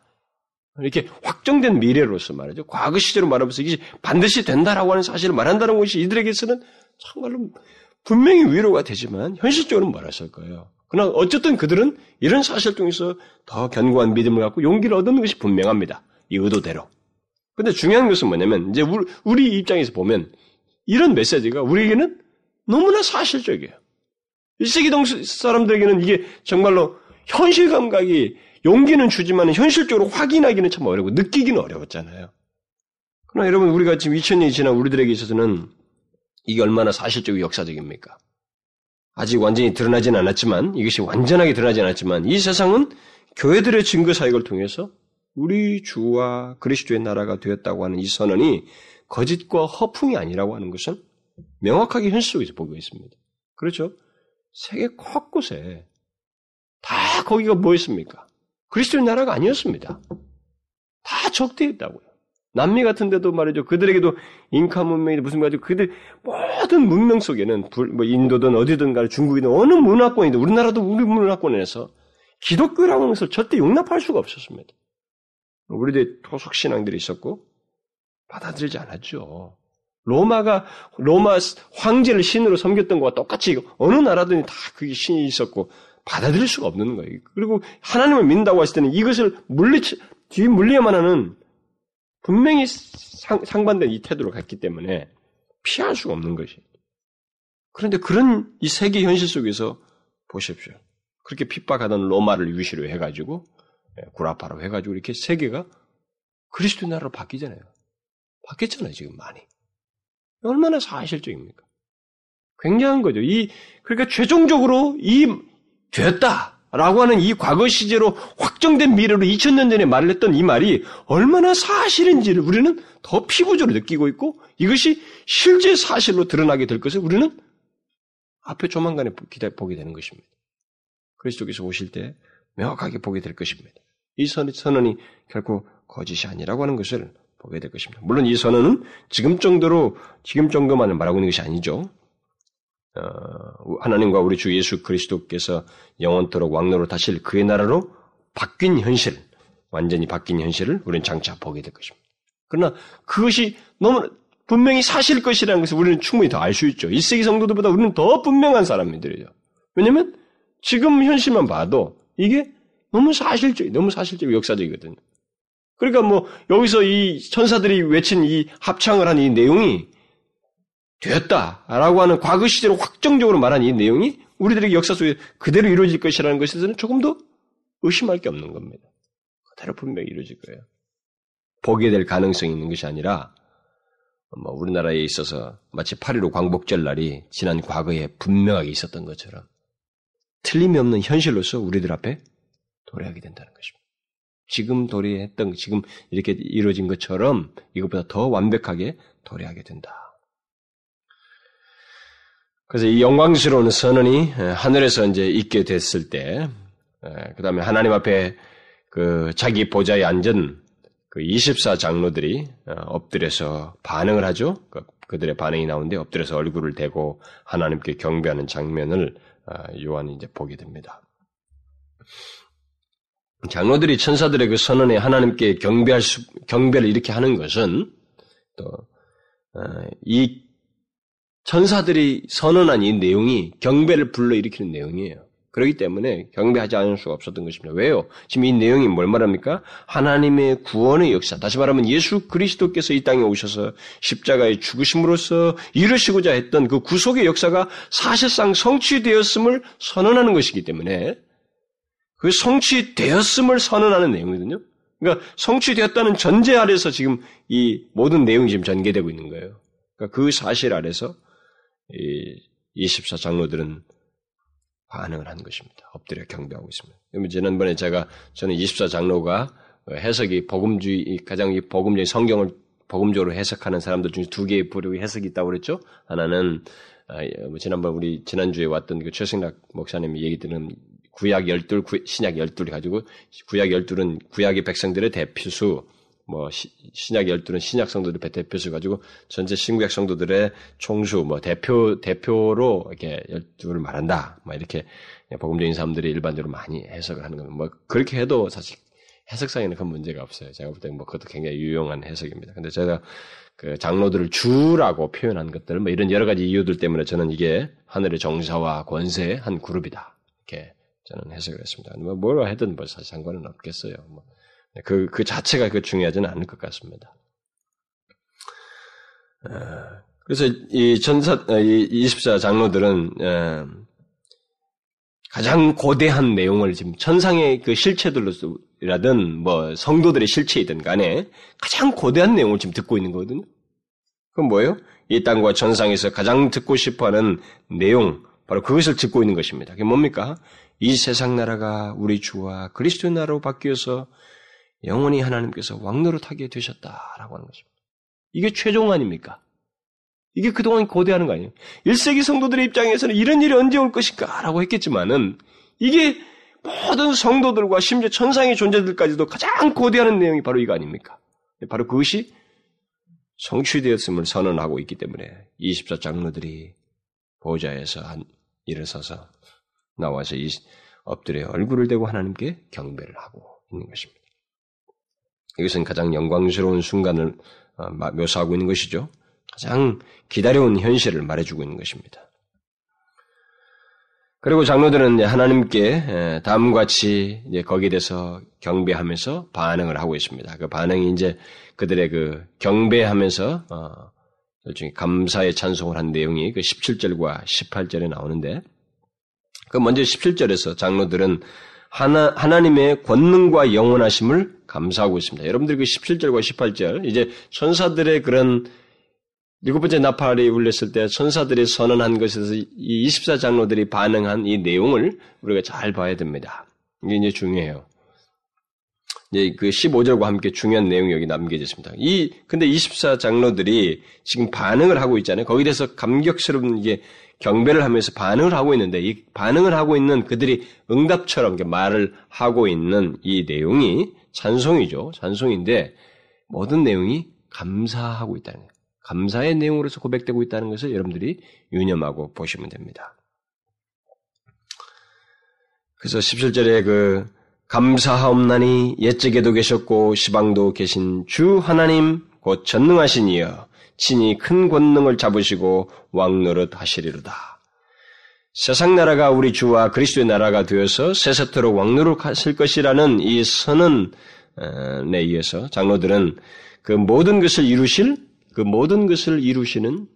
이렇게 확정된 미래로서 말이죠. 과거 시제로 말하면서 이게 반드시 된다라고 하는 사실을 말한다는 것이 이들에게서는 정말로 분명히 위로가 되지만 현실적으로는 뭐랬을 거예요. 그러나 어쨌든 그들은 이런 사실 통해서 더 견고한 믿음을 갖고 용기를 얻는 것이 분명합니다. 이 의도대로. 근데 중요한 것은 뭐냐면 이제 우리, 우리 입장에서 보면 이런 메시지가 우리에게는 너무나 사실적이에요. 1세기 사람들에게는 이게 정말로 현실 감각이 용기는 주지만 현실적으로 확인하기는 참 어렵고 느끼기는 어려웠잖아요. 그러나 여러분 우리가 지금 2000년이 지난 우리들에게 있어서는 이게 얼마나 사실적이고 역사적입니까? 아직 완전히 드러나지는 않았지만 이것이 완전하게 드러나지 않았지만 이 세상은 교회들의 증거 사역을 통해서 우리 주와 그리스도의 나라가 되었다고 하는 이 선언이 거짓과 허풍이 아니라고 하는 것은 명확하게 현실 속에서 보고 있습니다. 그렇죠? 세계 곳곳에 다 거기가 뭐였습니까? 그리스도의 나라가 아니었습니다. 다 적대했다고요. 남미 같은 데도 말이죠. 그들에게도 인카 문명이 무슨 가지고 그들 모든 문명 속에는 뭐 인도든 어디든 간에 중국이든 어느 문화권이든 우리나라도 우리 문화권에서 기독교라는 것을 절대 용납할 수가 없었습니다. 우리들 토속 신앙들이 있었고 받아들이지 않았죠. 로마가 로마 황제를 신으로 섬겼던 것과 똑같이 어느 나라든 다 그게 신이 있었고 받아들일 수가 없는 거예요. 그리고 하나님을 믿는다고 했을 때는 이것을 물리 뒤 물리야만 하는 분명히 상, 상반된 이 태도를 갖기 때문에 피할 수가 없는 것이. 그런데 그런 이 세계 현실 속에서 보십시오. 그렇게 핍박하던 로마를 유시로 해가지고 예, 구라파로 해가지고 이렇게 세계가 그리스도 나라로 바뀌잖아요. 바뀌었잖아요, 지금 많이. 얼마나 사실적입니까? 굉장한 거죠. 이, 그러니까 최종적으로 이, 됐다! 라고 하는 이 과거 시제로 확정된 미래로 2000년 전에 말을 했던 이 말이 얼마나 사실인지를 우리는 더 피부적으로 느끼고 있고 이것이 실제 사실로 드러나게 될 것을 우리는 앞에 조만간에 기대 보게 되는 것입니다. 그리스도께서 오실 때 명확하게 보게 될 것입니다. 이 선언이 결코 거짓이 아니라고 하는 것을 보게 될 것입니다. 물론 이 선언은 지금 정도로 지금 정도만을 말하고 있는 것이 아니죠. 어, 하나님과 우리 주 예수 그리스도께서 영원토록 왕노로 다실 그의 나라로 바뀐 현실, 완전히 바뀐 현실을 우리는 장차 보게 될 것입니다. 그러나 그것이 너무 분명히 사실 것이라는 것을 우리는 충분히 더알수 있죠. 1세기 성도들보다 우리는 더 분명한 사람들이죠. 왜냐하면 지금 현실만 봐도 이게 너무 사실적, 너무 사실적 역사적이거든요. 그러니까 뭐 여기서 이 천사들이 외친 이 합창을 한 이 내용이 되었다라고 하는 과거 시제로 확정적으로 말한 이 내용이 우리들의 역사 속에 그대로 이루어질 것이라는 것에서는 조금 더 의심할 게 없는 겁니다. 그대로 분명히 이루어질 거예요. 보게 될 가능성이 있는 것이 아니라 뭐 우리나라에 있어서 마치 8.15 광복절 날이 지난 과거에 분명하게 있었던 것처럼 틀림이 없는 현실로서 우리들 앞에 도래하게 된다는 것입니다. 지금 도래했던 지금 이렇게 이루어진 것처럼 이것보다 더 완벽하게 도래하게 된다. 그래서 이 영광스러운 선언이 하늘에서 이제 있게 됐을 때, 그 다음에 하나님 앞에 그 자기 보좌에 앉은 그 24장로들이 어, 엎드려서 반응을 하죠. 그, 그들의 반응이 나오는데 엎드려서 얼굴을 대고 하나님께 경배하는 장면을 어, 요한이 이제 보게 됩니다. 장로들이 천사들의 그 선언에 하나님께 경배할 수, 경배를 이렇게 하는 것은 또이 어, 천사들이 선언한 이 내용이 경배를 불러일으키는 내용이에요. 그렇기 때문에 경배하지 않을 수가 없었던 것입니다. 왜요? 지금 이 내용이 뭘 말합니까? 하나님의 구원의 역사. 다시 말하면 예수 그리스도께서 이 땅에 오셔서 십자가의 죽으심으로써 이루시고자 했던 그 구속의 역사가 사실상 성취되었음을 선언하는 것이기 때문에 그 성취되었음을 선언하는 내용이거든요. 그러니까 성취되었다는 전제 아래서 지금 이 모든 내용이 지금 전개되고 있는 거예요. 그러니까 그 사실 아래서 이 24장로들은 반응을 한 것입니다. 엎드려 경배하고 있습니다. 지난번에 제가 저는 24장로가 해석이 복음주의 가장 이 복음주의 성경을 복음적으로 해석하는 사람들 중에 두 개의 부류의 해석이 있다고 그랬죠. 하나는 아, 예, 뭐 지난번 우리 지난주에 왔던 그 최승락 목사님이 얘기 드는 구약 열둘, 신약 열둘이 가지고 구약 열둘은 구약의 백성들의 대표수, 뭐 시, 신약 열둘은 신약 성도들의 대표수 가지고 전체 신구약 성도들의 총수, 뭐 대표 대표로 이렇게 열둘을 말한다. 뭐 이렇게 복음적인 사람들이 일반적으로 많이 해석을 하는 겁니다. 뭐 그렇게 해도 사실 해석상에는 큰 문제가 없어요. 제가 볼 때는 뭐 그것도 굉장히 유용한 해석입니다. 근데 제가 그 장로들을 주라고 표현한 것들, 뭐 이런 여러 가지 이유들 때문에 저는 이게 하늘의 정사와 권세의 한 그룹이다. 이렇게 저는 해석을 했습니다. 뭐 뭐라 해든 뭐 사실 상관은 없겠어요. 뭐. 그, 그 자체가 그 중요하지는 않을 것 같습니다. 어, 그래서 이 전사, 어, 이24 장로들은, 어, 가장 고대한 내용을 지금 천상의 그 실체들로라든 뭐 성도들의 실체이든 간에 가장 고대한 내용을 지금 듣고 있는 거거든요. 그건 뭐예요? 이 땅과 천상에서 가장 듣고 싶어 하는 내용, 바로 그것을 듣고 있는 것입니다. 그게 뭡니까? 이 세상 나라가 우리 주와 그리스도의 나라로 바뀌어서 영원히 하나님께서 왕노릇하게 되셨다라고 하는 것입니다. 이게 최종 아닙니까? 이게 그동안 고대하는 거 아니에요? 1세기 성도들의 입장에서는 이런 일이 언제 올 것인가? 라고 했겠지만은, 이게 모든 성도들과 심지어 천상의 존재들까지도 가장 고대하는 내용이 바로 이거 아닙니까? 바로 그것이 성취되었음을 선언하고 있기 때문에 24장로들이 보좌에서 한, 일어서서 나와서 이 엎드려 얼굴을 대고 하나님께 경배를 하고 있는 것입니다. 이것은 가장 영광스러운 순간을 어, 묘사하고 있는 것이죠. 가장 기다려온 현실을 말해주고 있는 것입니다. 그리고 장로들은 하나님께 다음과 같이 거기에 대해서 경배하면서 반응을 하고 있습니다. 그 반응이 이제 그들의 그 경배하면서 어, 일종의 감사의 찬송을 한 내용이 그 17절과 18절에 나오는데 그 먼저 17절에서 장로들은 하나, 하나님의 권능과 영원하심을 감사하고 있습니다. 여러분들이 그 17절과 18절, 이제 천사들의 그런 일곱 번째 나팔이 울렸을 때 천사들이 선언한 것에서 이 24장로들이 반응한 이 내용을 우리가 잘 봐야 됩니다. 이게 이제 중요해요. 이제 그 15절과 함께 중요한 내용이 여기 남겨져 있습니다. 이, 근데 24장로들이 지금 반응을 하고 있잖아요. 거기에 대해서 감격스러운 이게 경배를 하면서 반응을 하고 있는데 이 반응을 하고 있는 그들이 응답처럼 말을 하고 있는 이 내용이 찬송이죠. 찬송인데 모든 내용이 감사하고 있다는 거예요. 감사의 내용으로서 고백되고 있다는 것을 여러분들이 유념하고 보시면 됩니다. 그래서 17절에 그 감사하옵나니 옛적에도 계셨고 시방도 계신 주 하나님 곧 전능하신 이여 친히 큰 권능을 잡으시고 왕노릇 하시리로다. 세상 나라가 우리 주와 그리스도의 나라가 되어서 세세토록 왕노릇 하실 것이라는 이 선언에 의해서 장로들은 그 모든 것을 이루실 그 모든 것을 이루시는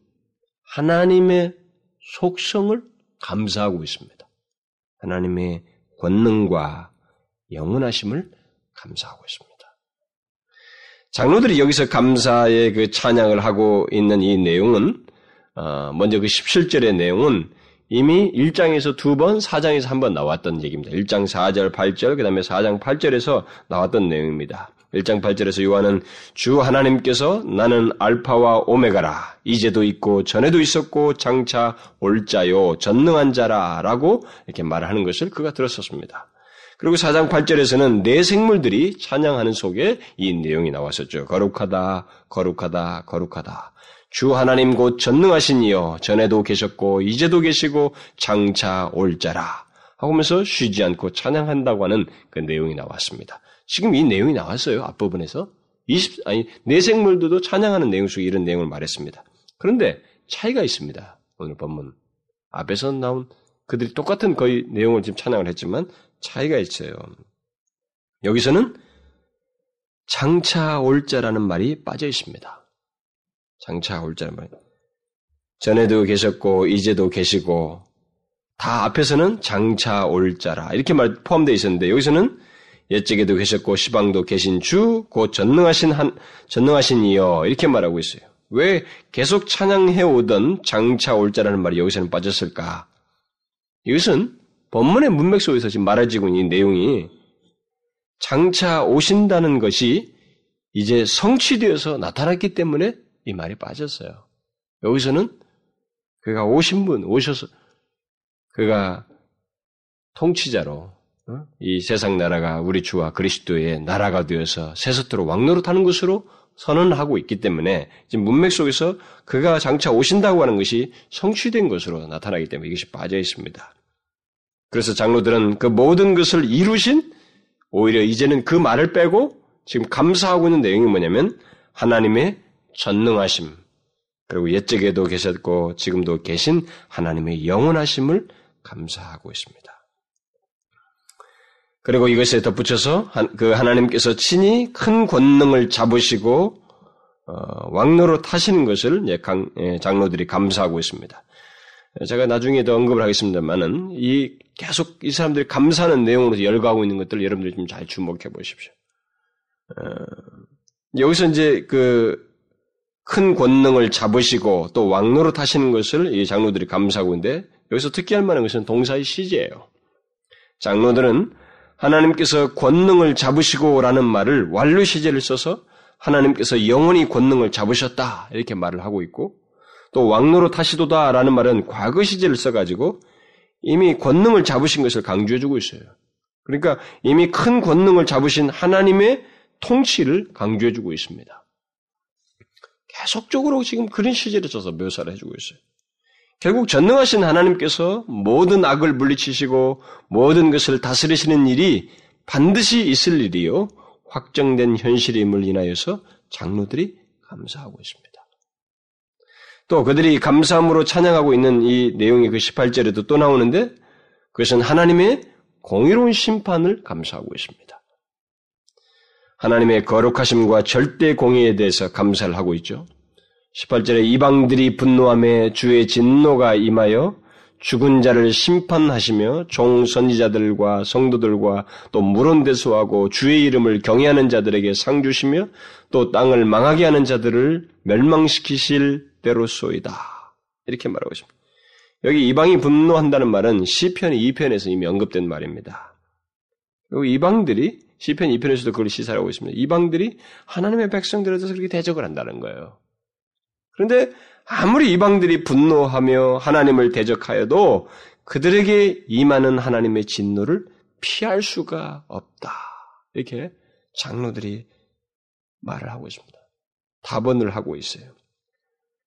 하나님의 속성을 감사하고 있습니다. 하나님의 권능과 영원하심을 감사하고 있습니다. 장로들이 여기서 감사의 그 찬양을 하고 있는 이 내용은 어, 먼저 그 17절의 내용은 이미 1장에서 두 번, 4장에서 한 번 나왔던 얘기입니다. 1장 4절, 8절, 그 다음에 4장 8절에서 나왔던 내용입니다. 1장 8절에서 요한은 주 하나님께서 나는 알파와 오메가라 이제도 있고 전에도 있었고 장차 올 자요 전능한 자라 라고 이렇게 말하는 것을 그가 들었었습니다. 그리고 4장 8절에서는 내 생물들이 찬양하는 속에 이 내용이 나왔었죠. 거룩하다 거룩하다 거룩하다 주 하나님 곧 전능하신 이여 전에도 계셨고 이제도 계시고 장차 올 자라 하면서 쉬지 않고 찬양한다고 하는 그 내용이 나왔습니다. 지금 이 내용이 나왔어요. 앞부분에서. 20, 아니, 내생물들도 찬양하는 내용 속에 이런 내용을 말했습니다. 그런데 차이가 있습니다. 오늘 본문. 앞에서 나온 그들이 똑같은 거의 내용을 지금 찬양을 했지만 차이가 있어요. 여기서는 장차 올 자라는 말이 빠져 있습니다. 장차 올 자라는 말. 전에도 계셨고, 이제도 계시고, 다 앞에서는 장차 올 자라. 이렇게 말 포함되어 있었는데, 여기서는 옛적에도 계셨고 시방도 계신 주, 곧 전능하신 한, 전능하신 이여 이렇게 말하고 있어요. 왜 계속 찬양해 오던 장차 올 자라는 말이 여기서는 빠졌을까? 이것은 본문의 문맥 속에서 지금 말해지고 있는 이 내용이 장차 오신다는 것이 이제 성취되어서 나타났기 때문에 이 말이 빠졌어요. 여기서는 그가 오신 분, 오셔서 그가 통치자로 어? 이 세상 나라가 우리 주와 그리스도의 나라가 되어서 세속토로 왕노릇하는 것으로 선언하고 있기 때문에 지금 문맥 속에서 그가 장차 오신다고 하는 것이 성취된 것으로 나타나기 때문에 이것이 빠져 있습니다. 그래서 장로들은 그 모든 것을 이루신 오히려 이제는 그 말을 빼고 지금 감사하고 있는 내용이 뭐냐면 하나님의 전능하심, 그리고 옛적에도 계셨고 지금도 계신 하나님의 영원하심을 감사하고 있습니다. 그리고 이것에 덧붙여서 그 하나님께서 친히 큰 권능을 잡으시고 어, 왕로로 타시는 것을 장로들이 감사하고 있습니다. 제가 나중에 더 언급을 하겠습니다만은 이 계속 이 사람들이 감사하는 내용으로 열거하고 있는 것들을 여러분들이 좀 잘 주목해 보십시오. 어, 여기서 이제 그 큰 권능을 잡으시고 또 왕로로 타시는 것을 이 장로들이 감사하고 있는데 여기서 특기할 만한 것은 동사의 시제예요. 장로들은 하나님께서 권능을 잡으시고라는 말을 완료 시제를 써서 하나님께서 영원히 권능을 잡으셨다 이렇게 말을 하고 있고 또 왕로로 타시도다라는 말은 과거 시제를 써가지고 이미 권능을 잡으신 것을 강조해주고 있어요. 그러니까 이미 큰 권능을 잡으신 하나님의 통치를 강조해주고 있습니다. 계속적으로 지금 그런 시제를 써서 묘사를 해주고 있어요. 결국 전능하신 하나님께서 모든 악을 물리치시고 모든 것을 다스리시는 일이 반드시 있을 일이요. 확정된 현실임을 인하여서 장로들이 감사하고 있습니다. 또 그들이 감사함으로 찬양하고 있는 이 내용이 그 18절에도 또 나오는데 그것은 하나님의 공의로운 심판을 감사하고 있습니다. 하나님의 거룩하심과 절대 공의에 대해서 감사를 하고 있죠. 18절에 이방들이 분노함에 주의 진노가 임하여 죽은 자를 심판하시며 종 선지자들과 성도들과 또 물온대소하고 주의 이름을 경외하는 자들에게 상 주시며 또 땅을 망하게 하는 자들을 멸망시키실 대로소이다. 이렇게 말하고 있습니다. 여기 이방이 분노한다는 말은 시편 2편에서 이미 언급된 말입니다. 그리고 이방들이 시편 2편에서도 그걸 시사하고 있습니다. 이방들이 하나님의 백성들에 대해서 그렇게 대적을 한다는 거예요. 그런데 아무리 이방들이 분노하며 하나님을 대적하여도 그들에게 임하는 하나님의 진노를 피할 수가 없다. 이렇게 장로들이 말을 하고 있습니다. 답언을 하고 있어요.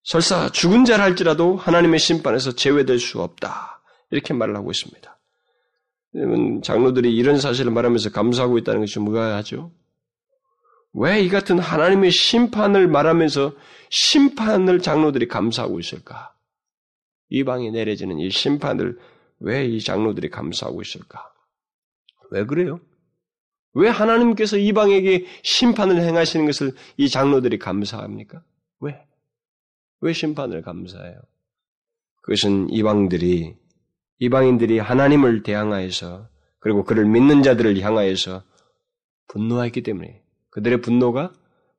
설사 죽은 자를 할지라도 하나님의 심판에서 제외될 수 없다. 이렇게 말을 하고 있습니다. 장로들이 이런 사실을 말하면서 감사하고 있다는 것이 뭐가 하죠? 왜 이 같은 하나님의 심판을 말하면서 심판을 장로들이 감사하고 있을까? 이방에 내려지는 이 심판을 왜 이 장로들이 감사하고 있을까? 왜 그래요? 왜 하나님께서 이방에게 심판을 행하시는 것을 이 장로들이 감사합니까? 왜? 왜 심판을 감사해요? 그것은 이방들이, 이방인들이 하나님을 대항하여서, 그리고 그를 믿는 자들을 향하여서 분노했기 때문에 그들의 분노가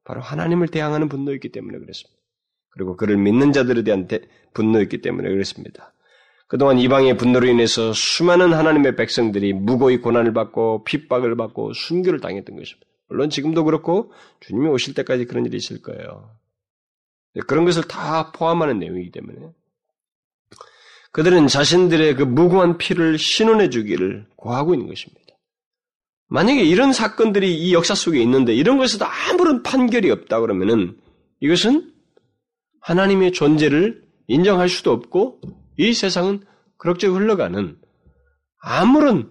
바로 하나님을 대항하는 분노였기 때문에 그랬습니다. 그리고 그를 믿는 자들에 대한 분노였기 때문에 그랬습니다. 그동안 이방의 분노로 인해서 수많은 하나님의 백성들이 무고히 고난을 받고 핍박을 받고 순교를 당했던 것입니다. 물론 지금도 그렇고 주님이 오실 때까지 그런 일이 있을 거예요. 그런 것을 다 포함하는 내용이기 때문에 그들은 자신들의 그 무고한 피를 신원해 주기를 고하고 있는 것입니다. 만약에 이런 사건들이 이 역사 속에 있는데 이런 것에도 아무런 판결이 없다 그러면은 이것은 하나님의 존재를 인정할 수도 없고 이 세상은 그럭저럭 흘러가는 아무런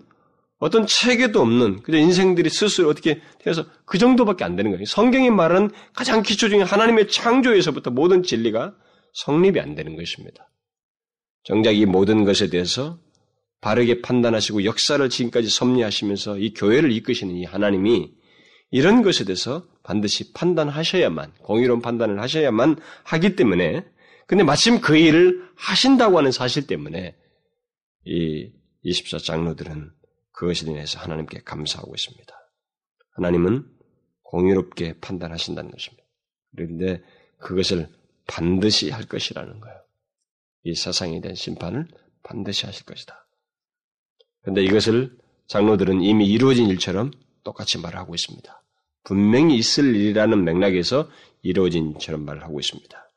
어떤 체계도 없는 그저 인생들이 스스로 어떻게 해서 그 정도밖에 안 되는 거예요. 성경이 말하는 가장 기초 중에 하나님의 창조에서부터 모든 진리가 성립이 안 되는 것입니다. 정작 이 모든 것에 대해서 바르게 판단하시고 역사를 지금까지 섭리하시면서 이 교회를 이끄시는 이 하나님이 이런 것에 대해서 반드시 판단하셔야만, 공의로운 판단을 하셔야만 하기 때문에, 근데 마침 그 일을 하신다고 하는 사실 때문에 이 24 장로들은 그것에 인해서 하나님께 감사하고 있습니다. 하나님은 공의롭게 판단하신다는 것입니다. 그런데 그것을 반드시 할 것이라는 거예요. 이 세상에 대한 심판을 반드시 하실 것이다. 그런데 이것을 장로들은 이미 이루어진 일처럼 똑같이 말을 하고 있습니다. 분명히 있을 일이라는 맥락에서 이루어진 일처럼 말을 하고 있습니다.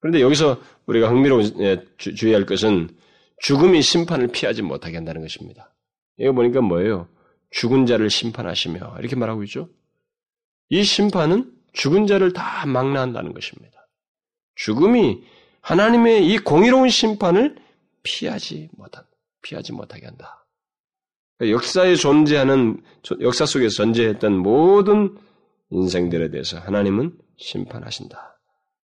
그런데 여기서 우리가 흥미로운 예, 주의할 것은 죽음이 심판을 피하지 못하게 한다는 것입니다. 이거 보니까 뭐예요? 죽은 자를 심판하시며 이렇게 말하고 있죠. 이 심판은 죽은 자를 다 망라한다는 것입니다. 죽음이 하나님의 이 공의로운 심판을 피하지 못한 피하지 못하게 한다. 역사에 존재하는 역사 속에서 존재했던 모든 인생들에 대해서 하나님은 심판하신다.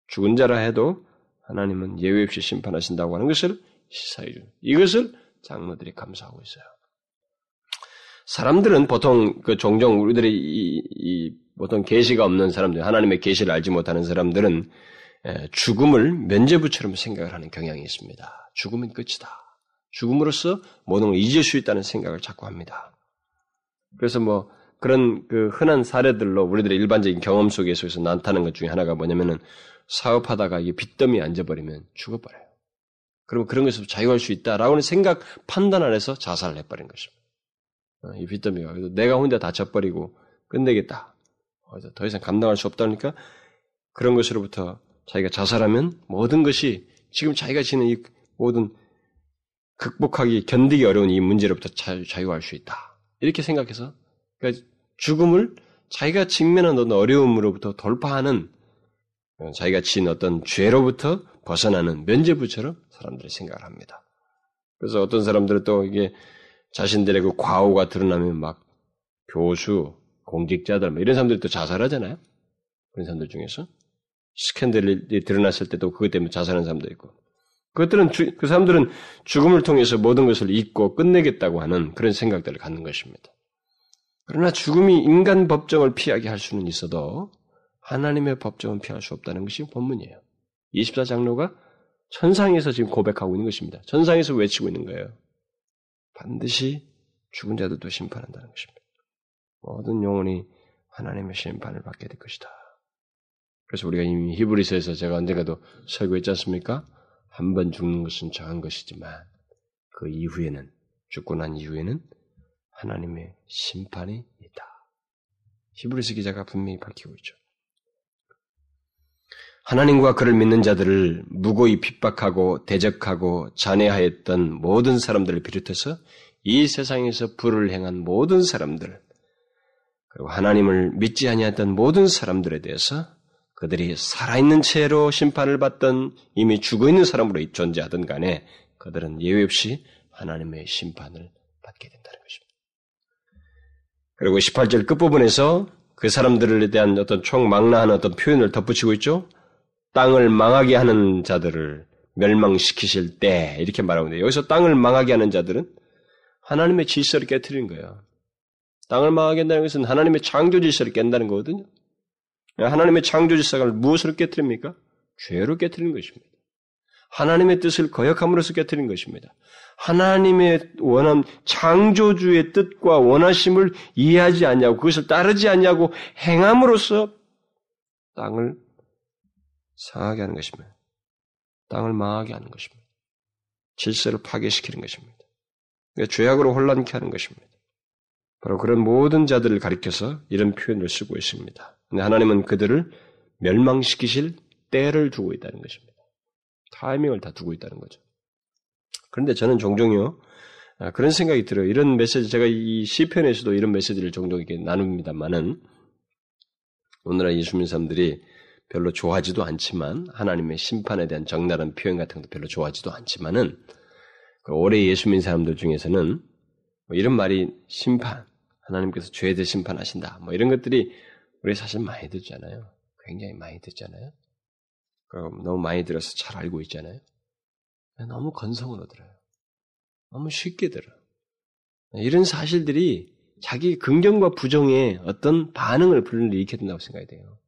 죽은 자라 해도 하나님은 예외 없이 심판하신다고 하는 것을 시사해 준. 이것을 장로들이 감사하고 있어요. 사람들은 보통 그 종종 우리들이 이, 이 보통 계시가 없는 사람들, 하나님의 계시를 알지 못하는 사람들은 죽음을 면제부처럼 생각을 하는 경향이 있습니다. 죽음은 끝이다. 죽음으로써 모든 걸 잊을 수 있다는 생각을 자꾸 합니다. 그래서 뭐 그런 그 흔한 사례들로 우리들의 일반적인 경험 속에서 나타나는 것 중에 하나가 뭐냐면은 사업하다가 이게 빚더미에 앉아버리면 죽어버려요. 그리고 그런 것에서 자유할 수 있다라고는 생각 판단 안에서 자살을 해버린 것입니다. 어, 이 빚더미가 내가 혼자 다쳐버리고 끝내겠다. 더 이상 감당할 수 없다니까 그런 것으로부터 자기가 자살하면 모든 것이 지금 자기가 지는 이 모든 극복하기 견디기 어려운 이 문제로부터 자유, 자유할 수 있다. 이렇게 생각해서 그러니까 죽음을 자기가 직면한 어떤 어려움으로부터 돌파하는 어, 자기가 진 어떤 죄로부터 벗어나는 면제부처럼 사람들이 생각을 합니다. 그래서 어떤 사람들은 또 이게 자신들의 그 과오가 드러나면 막 교수, 공직자들 뭐 이런 사람들이 또 자살하잖아요. 그런 사람들 중에서 스캔들이 드러났을 때도 그것 때문에 자살하는 사람도 있고 그것들은 주, 그 사람들은 죽음을 통해서 모든 것을 잊고 끝내겠다고 하는 그런 생각들을 갖는 것입니다. 그러나 죽음이 인간 법정을 피하게 할 수는 있어도 하나님의 법정은 피할 수 없다는 것이 본문이에요. 24장로가 천상에서 지금 고백하고 있는 것입니다. 천상에서 외치고 있는 거예요. 반드시 죽은 자들도 심판한다는 것입니다. 모든 영혼이 하나님의 심판을 받게 될 것이다. 그래서 우리가 이미 히브리서에서 제가 언젠가도 설교했지 않습니까? 한 번 죽는 것은 정한 것이지만 그 이후에는 죽고 난 이후에는 하나님의 심판이 있다. 히브리서 기자가 분명히 밝히고 있죠. 하나님과 그를 믿는 자들을 무고히 핍박하고 대적하고 잔해하였던 모든 사람들을 비롯해서 이 세상에서 불을 행한 모든 사람들, 그리고 하나님을 믿지 아니했던 모든 사람들에 대해서 그들이 살아있는 채로 심판을 받던 이미 죽어 있는 사람으로 존재하던 간에 그들은 예외 없이 하나님의 심판을 받게 된다는 것입니다. 그리고 18절 끝부분에서 그 사람들에 대한 어떤 총망라한 어떤 표현을 덧붙이고 있죠. 땅을 망하게 하는 자들을 멸망시키실 때 이렇게 말하고 있는데 여기서 땅을 망하게 하는 자들은 하나님의 질서를 깨뜨리는 거예요. 땅을 망하게 한다는 것은 하나님의 창조 질서를 깬다는 거거든요. 하나님의 창조 질서를 무엇으로 깨뜨립니까? 죄로 깨뜨리는 것입니다. 하나님의 뜻을 거역함으로써 깨뜨린 것입니다. 하나님의 원함, 창조주의 뜻과 원하심을 이해하지 않냐고, 그것을 따르지 않냐고 행함으로써 땅을 상하게 하는 것입니다. 땅을 망하게 하는 것입니다. 질서를 파괴시키는 것입니다. 그러니까 죄악으로 혼란케 하는 것입니다. 바로 그런 모든 자들을 가리켜서 이런 표현을 쓰고 있습니다. 근데 하나님은 그들을 멸망시키실 때를 두고 있다는 것입니다. 타이밍을 다 두고 있다는 거죠. 그런데 저는 종종요, 아, 그런 생각이 들어요. 이런 메시지, 제가 이 시편에서도 이런 메시지를 종종 이렇게 나눕니다만은, 오늘날 예수민 사람들이 별로 좋아하지도 않지만, 하나님의 심판에 대한 적나라한 표현 같은 것도 별로 좋아하지도 않지만은, 그 올해 예수민 사람들 중에서는, 뭐 이런 말이 심판, 하나님께서 죄에 대해 심판하신다, 뭐 이런 것들이 우리 사실 많이 듣잖아요. 굉장히 많이 듣잖아요. 그럼 너무 많이 들어서 잘 알고 있잖아요. 너무 건성으로 들어요. 너무 쉽게 들어. 이런 사실들이 자기 긍정과 부정의 어떤 반응을 불러일으켜야 된다고 생각이 돼요.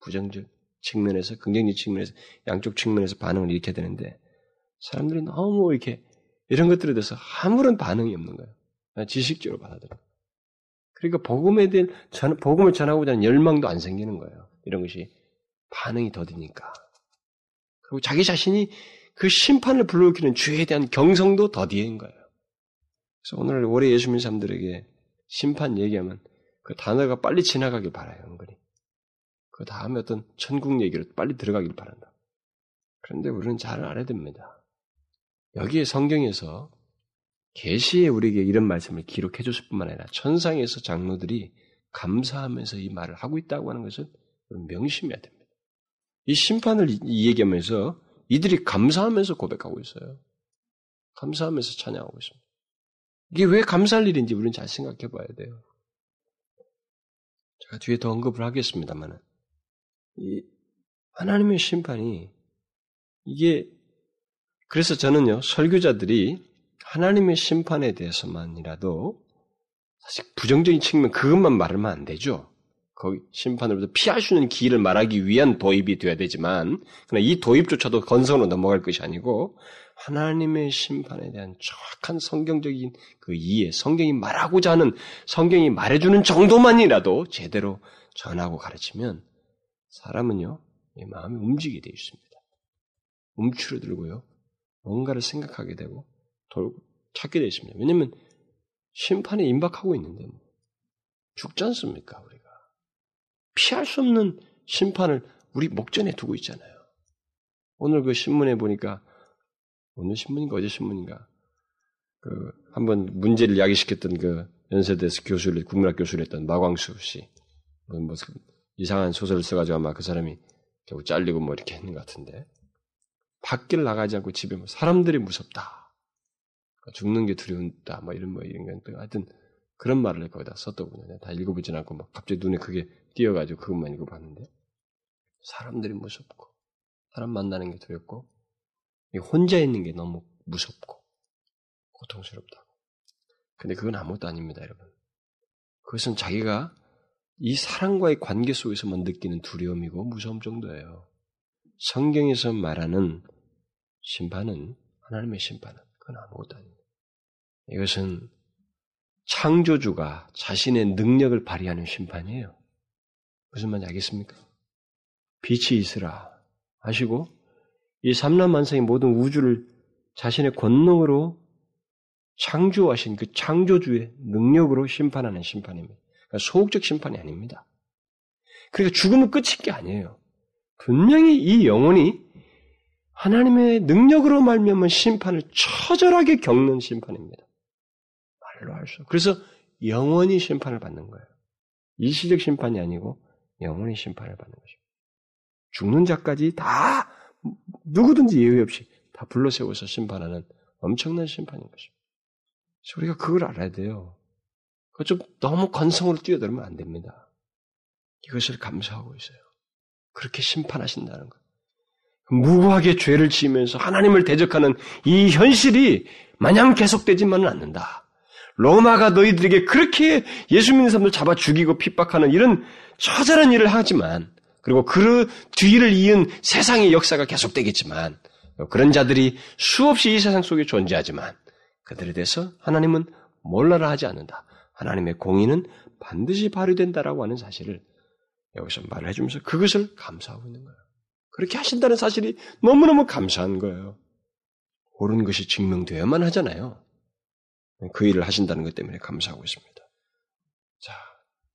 부정적 측면에서, 긍정적 측면에서, 양쪽 측면에서 반응을 일으켜야 되는데, 사람들이 너무 이렇게 이런 것들에 대해서 아무런 반응이 없는 거예요. 지식적으로 받아들여. 그러니까 복음에 대한 전, 복음을 전하고자 하는 열망도 안 생기는 거예요. 이런 것이 반응이 더디니까. 그리고 자기 자신이 그 심판을 불러일으키는 죄에 대한 경성도 더디인 거예요. 그래서 오늘 올해 예수 믿는 사람들에게 심판 얘기하면 그 단어가 빨리 지나가길 바라요, 은근히. 그 다음에 어떤 천국 얘기로 빨리 들어가길 바란다. 그런데 우리는 잘 알아야 됩니다. 여기에 성경에서 계시에 우리에게 이런 말씀을 기록해 줬을 뿐만 아니라 천상에서 장로들이 감사하면서 이 말을 하고 있다고 하는 것을 명심해야 됩니다. 이 심판을 이 얘기하면서 이들이 감사하면서 고백하고 있어요. 감사하면서 찬양하고 있습니다. 이게 왜 감사할 일인지 우리는 잘 생각해 봐야 돼요. 제가 뒤에 더 언급을 하겠습니다만은. 이 하나님의 심판이 이게 그래서 저는요 설교자들이 하나님의 심판에 대해서만이라도 사실 부정적인 측면 그것만 말하면 안 되죠. 거기 심판으로부터 피할 수 있는 길을 말하기 위한 도입이 되어야 되지만 그러나 이 도입조차도 건성으로 넘어갈 것이 아니고 하나님의 심판에 대한 정확한 성경적인 그 이해, 성경이 말하고자 하는 성경이 말해주는 정도만이라도 제대로 전하고 가르치면 사람은요 마음이 움직이게 되어 있습니다. 움츠러들고요 뭔가를 생각하게 되고 돌고 찾게 되어 있습니다. 왜냐하면 심판에 임박하고 있는데 뭐. 죽지 않습니까 우리가 피할 수 없는 심판을 우리 목전에 두고 있잖아요. 오늘 그 신문에 보니까 오늘 신문인가 어제 신문인가 그 한번 문제를 야기시켰던 그 연세대에서 교수를 국문학 교수를 했던 마광수 씨 무슨 뭐 이상한 소설을 써가지고 아마 그 사람이 결국 잘리고 뭐 이렇게 했는 것 같은데 밖을 나가지 않고 집에 뭐 사람들이 무섭다 죽는 게 두려운다 뭐 이런 뭐 이런 거 하여튼 그런 말을 거기다 썼더군요. 다 읽어보진 않고 막 갑자기 눈에 그게 띄어가지고 그것만 읽어봤는데 사람들이 무섭고 사람 만나는 게 두렵고 혼자 있는 게 너무 무섭고 고통스럽다고. 근데 그건 아무것도 아닙니다, 여러분. 그것은 자기가 이 사랑과의 관계 속에서만 느끼는 두려움이고 무서움 정도예요. 성경에서 말하는 심판은 하나님의 심판은 그건 아무것도 아닙니다. 이것은 창조주가 자신의 능력을 발휘하는 심판이에요. 무슨 말인지 알겠습니까? 빛이 있으라 하시고 이 삼남만상의 모든 우주를 자신의 권능으로 창조하신 그 창조주의 능력으로 심판하는 심판입니다. 그러니까 소극적 심판이 아닙니다. 그러니까 죽음은 끝인 게 아니에요. 분명히 이 영혼이 하나님의 능력으로 말미암은 심판을 처절하게 겪는 심판입니다. 말로 할 수. 그래서 영원히 심판을 받는 거예요. 일시적 심판이 아니고 영원히 심판을 받는 것입니다. 죽는 자까지 다 누구든지 예외 없이 다 불러 세워서 심판하는 엄청난 심판인 것입니다. 우리가 그걸 알아야 돼요. 그좀 너무 건성으로 뛰어들면 안 됩니다. 이것을 감사하고 있어요. 그렇게 심판하신다는 것. 무고하게 죄를 지으면서 하나님을 대적하는 이 현실이 마냥 계속되지만은 않는다. 로마가 너희들에게 그렇게 예수 믿는 사람들 잡아 죽이고 핍박하는 이런 처절한 일을 하지만 그리고 그 뒤를 이은 세상의 역사가 계속되겠지만 그런 자들이 수없이 이 세상 속에 존재하지만 그들에 대해서 하나님은 몰라라 하지 않는다. 하나님의 공의는 반드시 발휘된다라고 하는 사실을 여기서 말을 해주면서 그것을 감사하고 있는 거예요. 그렇게 하신다는 사실이 너무너무 감사한 거예요. 옳은 것이 증명되어야만 하잖아요. 그 일을 하신다는 것 때문에 감사하고 있습니다. 자,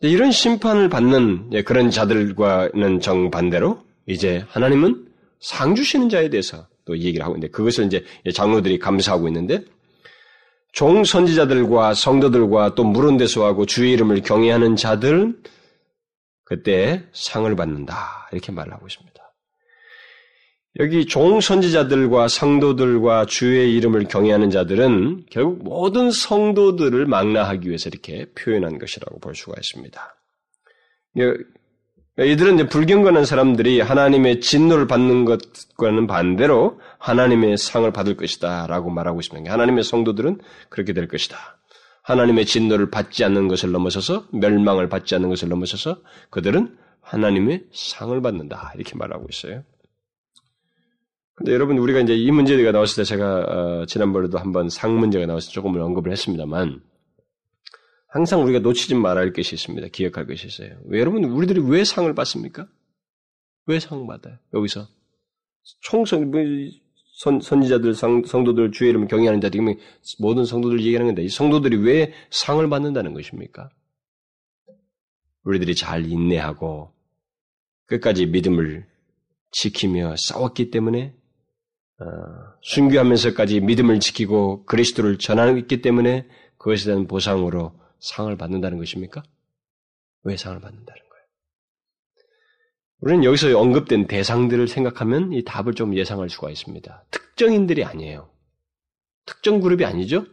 이런 심판을 받는 그런 자들과는 정반대로 이제 하나님은 상 주시는 자에 대해서 또 얘기를 하고 있는데 그것을 이제 장로들이 감사하고 있는데 종 선지자들과 성도들과 또 데서하고 주의 이름을 경외하는 자들 그때 상을 받는다 이렇게 말하고 있습니다. 여기 종 선지자들과 성도들과 주의 이름을 경외하는 자들은 결국 모든 성도들을 망라하기 위해서 이렇게 표현한 것이라고 볼 수가 있습니다. 이들은 이제 불경건한 사람들이 하나님의 진노를 받는 것과는 반대로 하나님의 상을 받을 것이다 라고 말하고 있습니다. 하나님의 성도들은 그렇게 될 것이다. 하나님의 진노를 받지 않는 것을 넘어서서 멸망을 받지 않는 것을 넘어서서 그들은 하나님의 상을 받는다. 이렇게 말하고 있어요. 근데 여러분 우리가 이제 이 문제가 나왔을 때 제가 어, 지난번에도 한번 상 문제가 나왔을 때 조금 언급을 했습니다만 항상 우리가 놓치지 말아야 할 것이 있습니다. 기억할 것이 있어요. 왜 여러분 우리들이 왜 상을 받습니까? 왜 상을 받아요? 여기서 총성 뭐, 선, 선지자들 성, 성도들 주의 이름을 경외하는 자들 모든 성도들 얘기하는 건데 이 성도들이 왜 상을 받는다는 것입니까? 우리들이 잘 인내하고 끝까지 믿음을 지키며 싸웠기 때문에 어, 순교하면서까지 믿음을 지키고 그리스도를 전하기 때문에 그것에 대한 보상으로 상을 받는다는 것입니까? 왜 상을 받는다는 거예요? 우리는 여기서 언급된 대상들을 생각하면 이 답을 좀 예상할 수가 있습니다. 특정인들이 아니에요. 특정 그룹이 아니죠?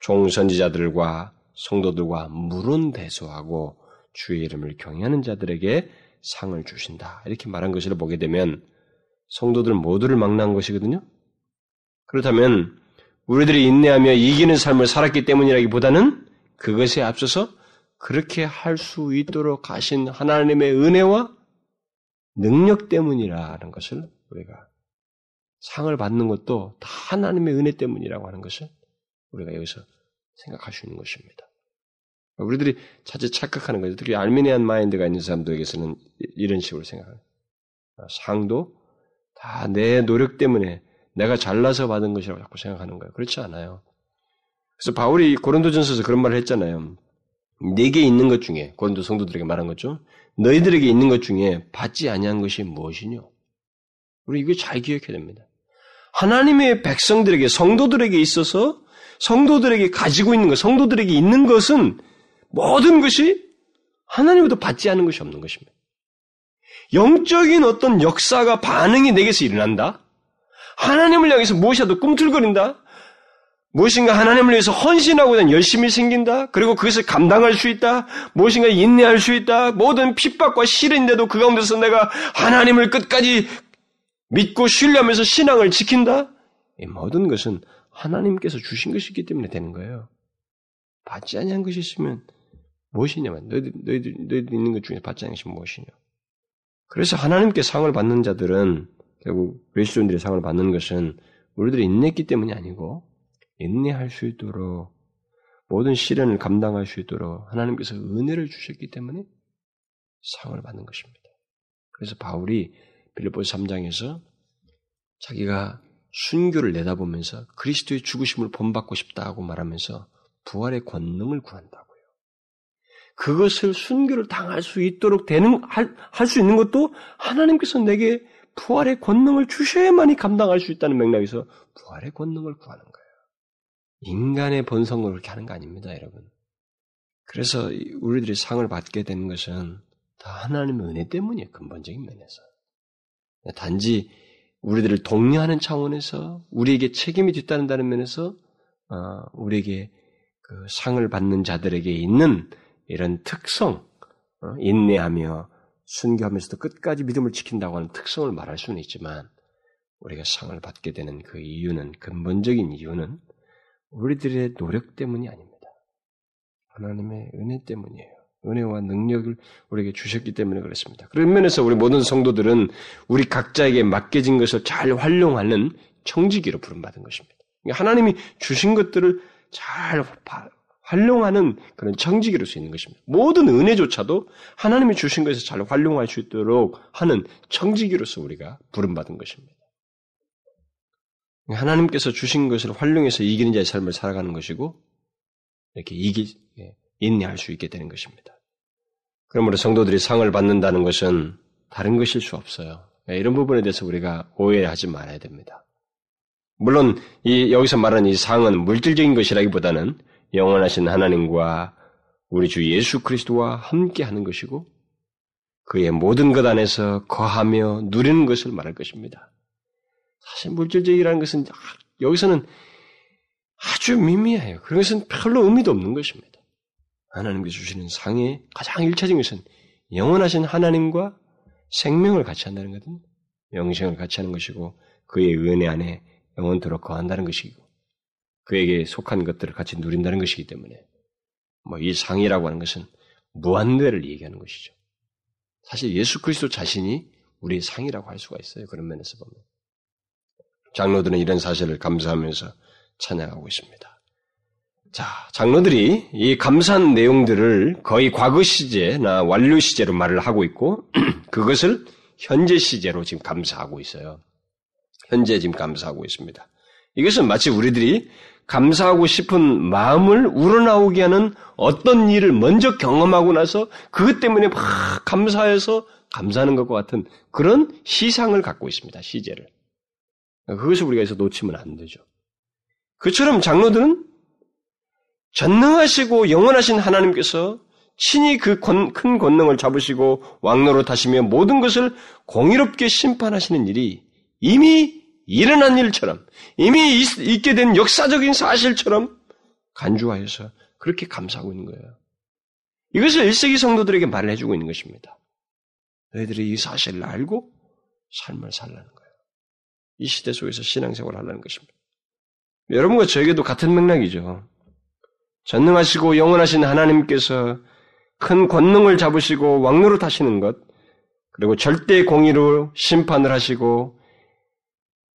종선지자들과 성도들과 물은 대소하고 주의 이름을 경외하는 자들에게 상을 주신다. 이렇게 말한 것을 보게 되면 성도들 모두를 망라한 것이거든요. 그렇다면 우리들이 인내하며 이기는 삶을 살았기 때문이라기보다는 그것에 앞서서 그렇게 할 수 있도록 하신 하나님의 은혜와 능력 때문이라는 것을 우리가 상을 받는 것도 다 하나님의 은혜 때문이라고 하는 것을 우리가 여기서 생각할 수 있는 것입니다. 우리들이 자칫 착각하는 거죠. 특히 알미니안 마인드가 있는 사람들에게서는 이런 식으로 생각해요. 상도 다내 노력 때문에 내가 잘나서 받은 것이라고 자꾸 생각하는 거예요. 그렇지 않아요. 그래서 바울이 고린도전서에서 그런 말을 했잖아요. 내게 있는 것 중에 고린도 성도들에게 말한 거죠. 너희들에게 있는 것 중에 받지 아니한 것이 무엇이뇨? 우리 이거 잘 기억해야 됩니다. 하나님의 백성들에게 성도들에게 있어서 성도들에게 가지고 있는 것, 성도들에게 있는 것은 모든 것이 하나님부터 받지 않은 것이 없는 것입니다. 영적인 어떤 역사가 반응이 내게서 일어난다. 하나님을 향해서 무엇이라도 꿈틀거린다. 무엇인가 하나님을 위해서 헌신하고자 열심히 생긴다. 그리고 그것을 감당할 수 있다. 무엇인가 인내할 수 있다. 모든 핍박과 시련인데도 그 가운데서 내가 하나님을 끝까지 믿고 신뢰하면서 신앙을 지킨다. 이 모든 것은 하나님께서 주신 것이기 때문에 되는 거예요. 받지 아니한 것이 있으면 무엇이냐면 너희들, 너희들, 너희들 있는 것 중에 받지 않은 것이 무엇이냐. 그래서 하나님께 상을 받는 자들은 결국 그리스도인들의 상을 받는 것은 우리들이 인내했기 때문이 아니고 인내할 수 있도록 모든 시련을 감당할 수 있도록 하나님께서 은혜를 주셨기 때문에 상을 받는 것입니다. 그래서 바울이 빌립보서 3장에서 자기가 순교를 내다보면서 그리스도의 죽으심을 본받고 싶다고 말하면서 부활의 권능을 구한다고요. 그것을 순교를 당할 수 있도록 되는 할 수 있는 것도 하나님께서 내게 부활의 권능을 주셔야만이 감당할 수 있다는 맥락에서 부활의 권능을 구하는 거예요. 인간의 본성으로 그렇게 하는 거 아닙니다, 여러분. 그래서 우리들이 상을 받게 되는 것은 다 하나님의 은혜 때문이에요, 근본적인 면에서. 단지 우리들을 독려하는 차원에서 우리에게 책임이 뒤따른다는 면에서 어, 우리에게 그 상을 받는 자들에게 있는 이런 특성, 어, 인내하며 순교하면서도 끝까지 믿음을 지킨다고 하는 특성을 말할 수는 있지만 우리가 상을 받게 되는 그 이유는 근본적인 이유는 우리들의 노력 때문이 아닙니다. 하나님의 은혜 때문이에요. 은혜와 능력을 우리에게 주셨기 때문에 그렇습니다. 그런 면에서 우리 모든 성도들은 우리 각자에게 맡겨진 것을 잘 활용하는 청지기로 부름받은 것입니다. 하나님이 주신 것들을 잘 활용하는 그런 청지기로 수 있는 것입니다. 모든 은혜조차도 하나님이 주신 것을 잘 활용할 수 있도록 하는 청지기로서 우리가 부름받은 것입니다. 하나님께서 주신 것을 활용해서 이기는 자의 삶을 살아가는 것이고 이렇게 이기 예, 인내할 수 있게 되는 것입니다. 그러므로 성도들이 상을 받는다는 것은 다른 것일 수 없어요. 예, 이런 부분에 대해서 우리가 오해하지 말아야 됩니다. 물론 이 여기서 말하는 이 상은 물질적인 것이라기보다는 영원하신 하나님과 우리 주 예수 그리스도와 함께 하는 것이고 그의 모든 것 안에서 거하며 누리는 것을 말할 것입니다. 사실 물질적이라는 것은 여기서는 아주 미미해요. 그런 것은 별로 의미도 없는 것입니다. 하나님께서 주시는 상의 가장 일차적인 것은 영원하신 하나님과 생명을 같이 한다는 것은 영생을 같이 하는 것이고 그의 은혜 안에 영원토록 거한다는 것이고 그에게 속한 것들을 같이 누린다는 것이기 때문에 뭐 이 상이라고 하는 것은 무한대를 얘기하는 것이죠. 사실 예수 그리스도 자신이 우리의 상이라고 할 수가 있어요. 그런 면에서 보면. 장로들은 이런 사실을 감사하면서 찬양하고 있습니다. 자, 장로들이 이 감사한 내용들을 거의 과거 시제나 완료 시제로 말을 하고 있고, 그것을 현재 시제로 지금 감사하고 있어요. 현재 지금 감사하고 있습니다. 이것은 마치 우리들이 감사하고 싶은 마음을 우러나오게 하는 어떤 일을 먼저 경험하고 나서 그것 때문에 막 감사해서 감사하는 것과 같은 그런 시상을 갖고 있습니다. 시제를. 그것을 우리가 해서 놓치면 안 되죠. 그처럼 장로들은 전능하시고 영원하신 하나님께서 친히 그 큰 권능을 잡으시고 왕로로 타시며 모든 것을 공의롭게 심판하시는 일이 이미 일어난 일처럼 이미 있게 된 역사적인 사실처럼 간주하여서 그렇게 감사하고 있는 거예요. 이것을 1세기 성도들에게 말을 해주고 있는 것입니다. 너희들이 이 사실을 알고 삶을 살라는 거예요. 이 시대 속에서 신앙생활을 하려는 것입니다. 여러분과 저에게도 같은 맥락이죠. 전능하시고 영원하신 하나님께서 큰 권능을 잡으시고 왕노릇 하시는 것, 그리고 절대 공의로 심판을 하시고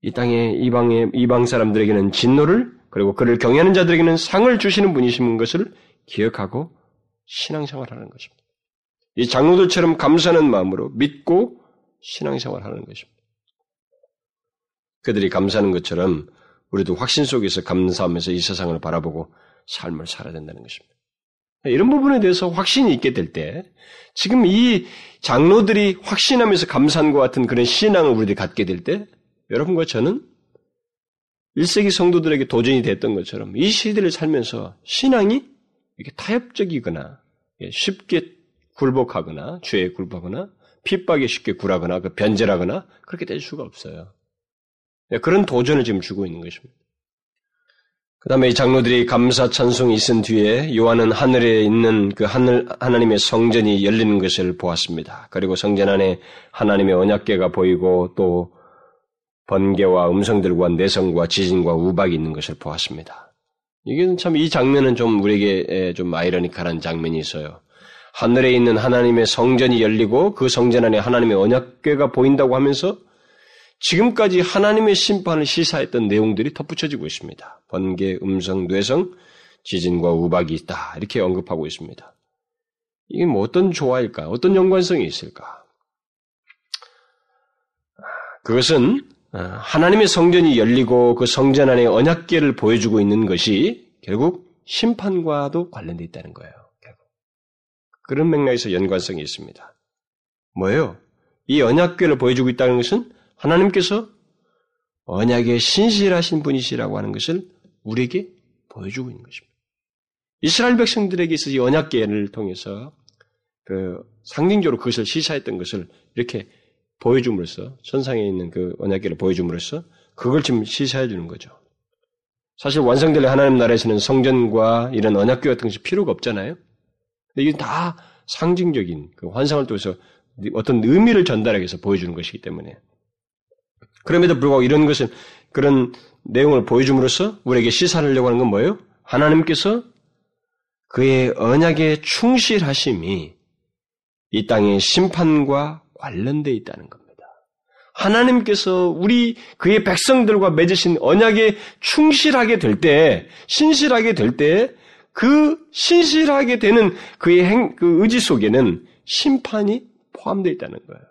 이 땅의 이방의 이방 사람들에게는 진노를 그리고 그를 경외하는 자들에게는 상을 주시는 분이신 것을 기억하고 신앙생활하는 것입니다. 이 장로들처럼 감사하는 마음으로 믿고 신앙생활하는 것입니다. 그들이 감사하는 것처럼 우리도 확신 속에서 감사하면서 이 세상을 바라보고 삶을 살아야 된다는 것입니다. 이런 부분에 대해서 확신이 있게 될 때, 지금 이 장로들이 확신하면서 감사한 것 같은 그런 신앙을 우리들이 갖게 될 때, 여러분과 저는 1세기 성도들에게 도전이 됐던 것처럼 이 시대를 살면서 신앙이 이렇게 타협적이거나 예, 쉽게 굴복하거나 죄에 굴복하거나 핍박에 쉽게 굴하거나 그 변절하거나 그렇게 될 수가 없어요. 예, 그런 도전을 지금 주고 있는 것입니다. 그 다음에 이 장로들이 감사 찬송이 있은 뒤에 요한은 하늘에 있는 그 하늘, 하나님의 성전이 열리는 것을 보았습니다. 그리고 성전 안에 하나님의 언약계가 보이고 또 번개와 음성들과 내성과 지진과 우박이 있는 것을 보았습니다. 이게 참 이 장면은 좀 우리에게 좀 아이러니컬한 장면이 있어요. 하늘에 있는 하나님의 성전이 열리고 그 성전 안에 하나님의 언약궤가 보인다고 하면서 지금까지 하나님의 심판을 시사했던 내용들이 덧붙여지고 있습니다. 번개, 음성, 뇌성, 지진과 우박이 있다. 이렇게 언급하고 있습니다. 이게 뭐 어떤 조화일까? 어떤 연관성이 있을까? 그것은 어, 하나님의 성전이 열리고 그 성전 안에 언약계를 보여주고 있는 것이 결국 심판과도 관련되어 있다는 거예요. 결국. 그런 맥락에서 연관성이 있습니다. 뭐예요? 이 언약궤를 보여주고 있다는 것은 하나님께서 언약에 신실하신 분이시라고 하는 것을 우리에게 보여주고 있는 것입니다. 이스라엘 백성들에게 있어서 이 언약궤를 통해서 그 상징적으로 그것을 시사했던 것을 이렇게 보여줌으로써 천상에 있는 그 언약계를 보여줌으로써 그걸 지금 시사해 주는 거죠. 사실 완성될 하나님 나라에서는 성전과 이런 언약궤 같은 것이 필요가 없잖아요. 이게 다 상징적인 그 환상을 통해서 어떤 의미를 전달하기 위해서 보여주는 것이기 때문에 그럼에도 불구하고 이런 것을 그런 내용을 보여줌으로써 우리에게 시사하려고 하는 건 뭐예요? 하나님께서 그의 언약에 충실하심이 이 땅의 심판과 관련되어 있다는 겁니다. 하나님께서 우리 그의 백성들과 맺으신 언약에 충실하게 될 때, 신실하게 될 때, 그 신실하게 되는 그의 행, 그 의지 속에는 심판이 포함되어 있다는 거예요.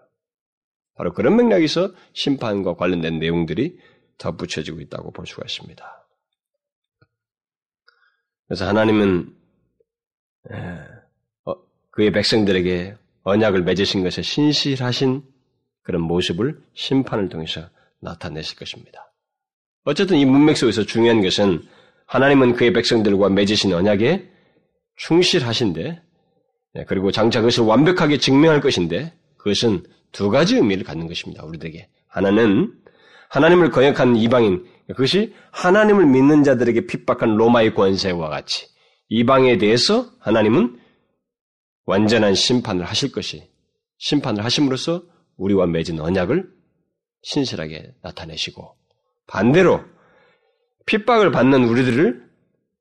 바로 그런 맥락에서 심판과 관련된 내용들이 덧붙여지고 있다고 볼 수가 있습니다. 그래서 하나님은 어, 그의 백성들에게 언약을 맺으신 것에 신실하신 그런 모습을 심판을 통해서 나타내실 것입니다. 어쨌든 이 문맥 속에서 중요한 것은 하나님은 그의 백성들과 맺으신 언약에 충실하신데, 네, 그리고 장차 그것을 완벽하게 증명할 것인데, 그것은 두 가지 의미를 갖는 것입니다. 우리들에게. 하나는 하나님을 거역한 이방인, 그것이 하나님을 믿는 자들에게 핍박한 로마의 권세와 같이 이방에 대해서 하나님은 완전한 심판을 하실 것이 심판을 하심으로써 우리와 맺은 언약을 신실하게 나타내시고 반대로 핍박을 받는 우리들을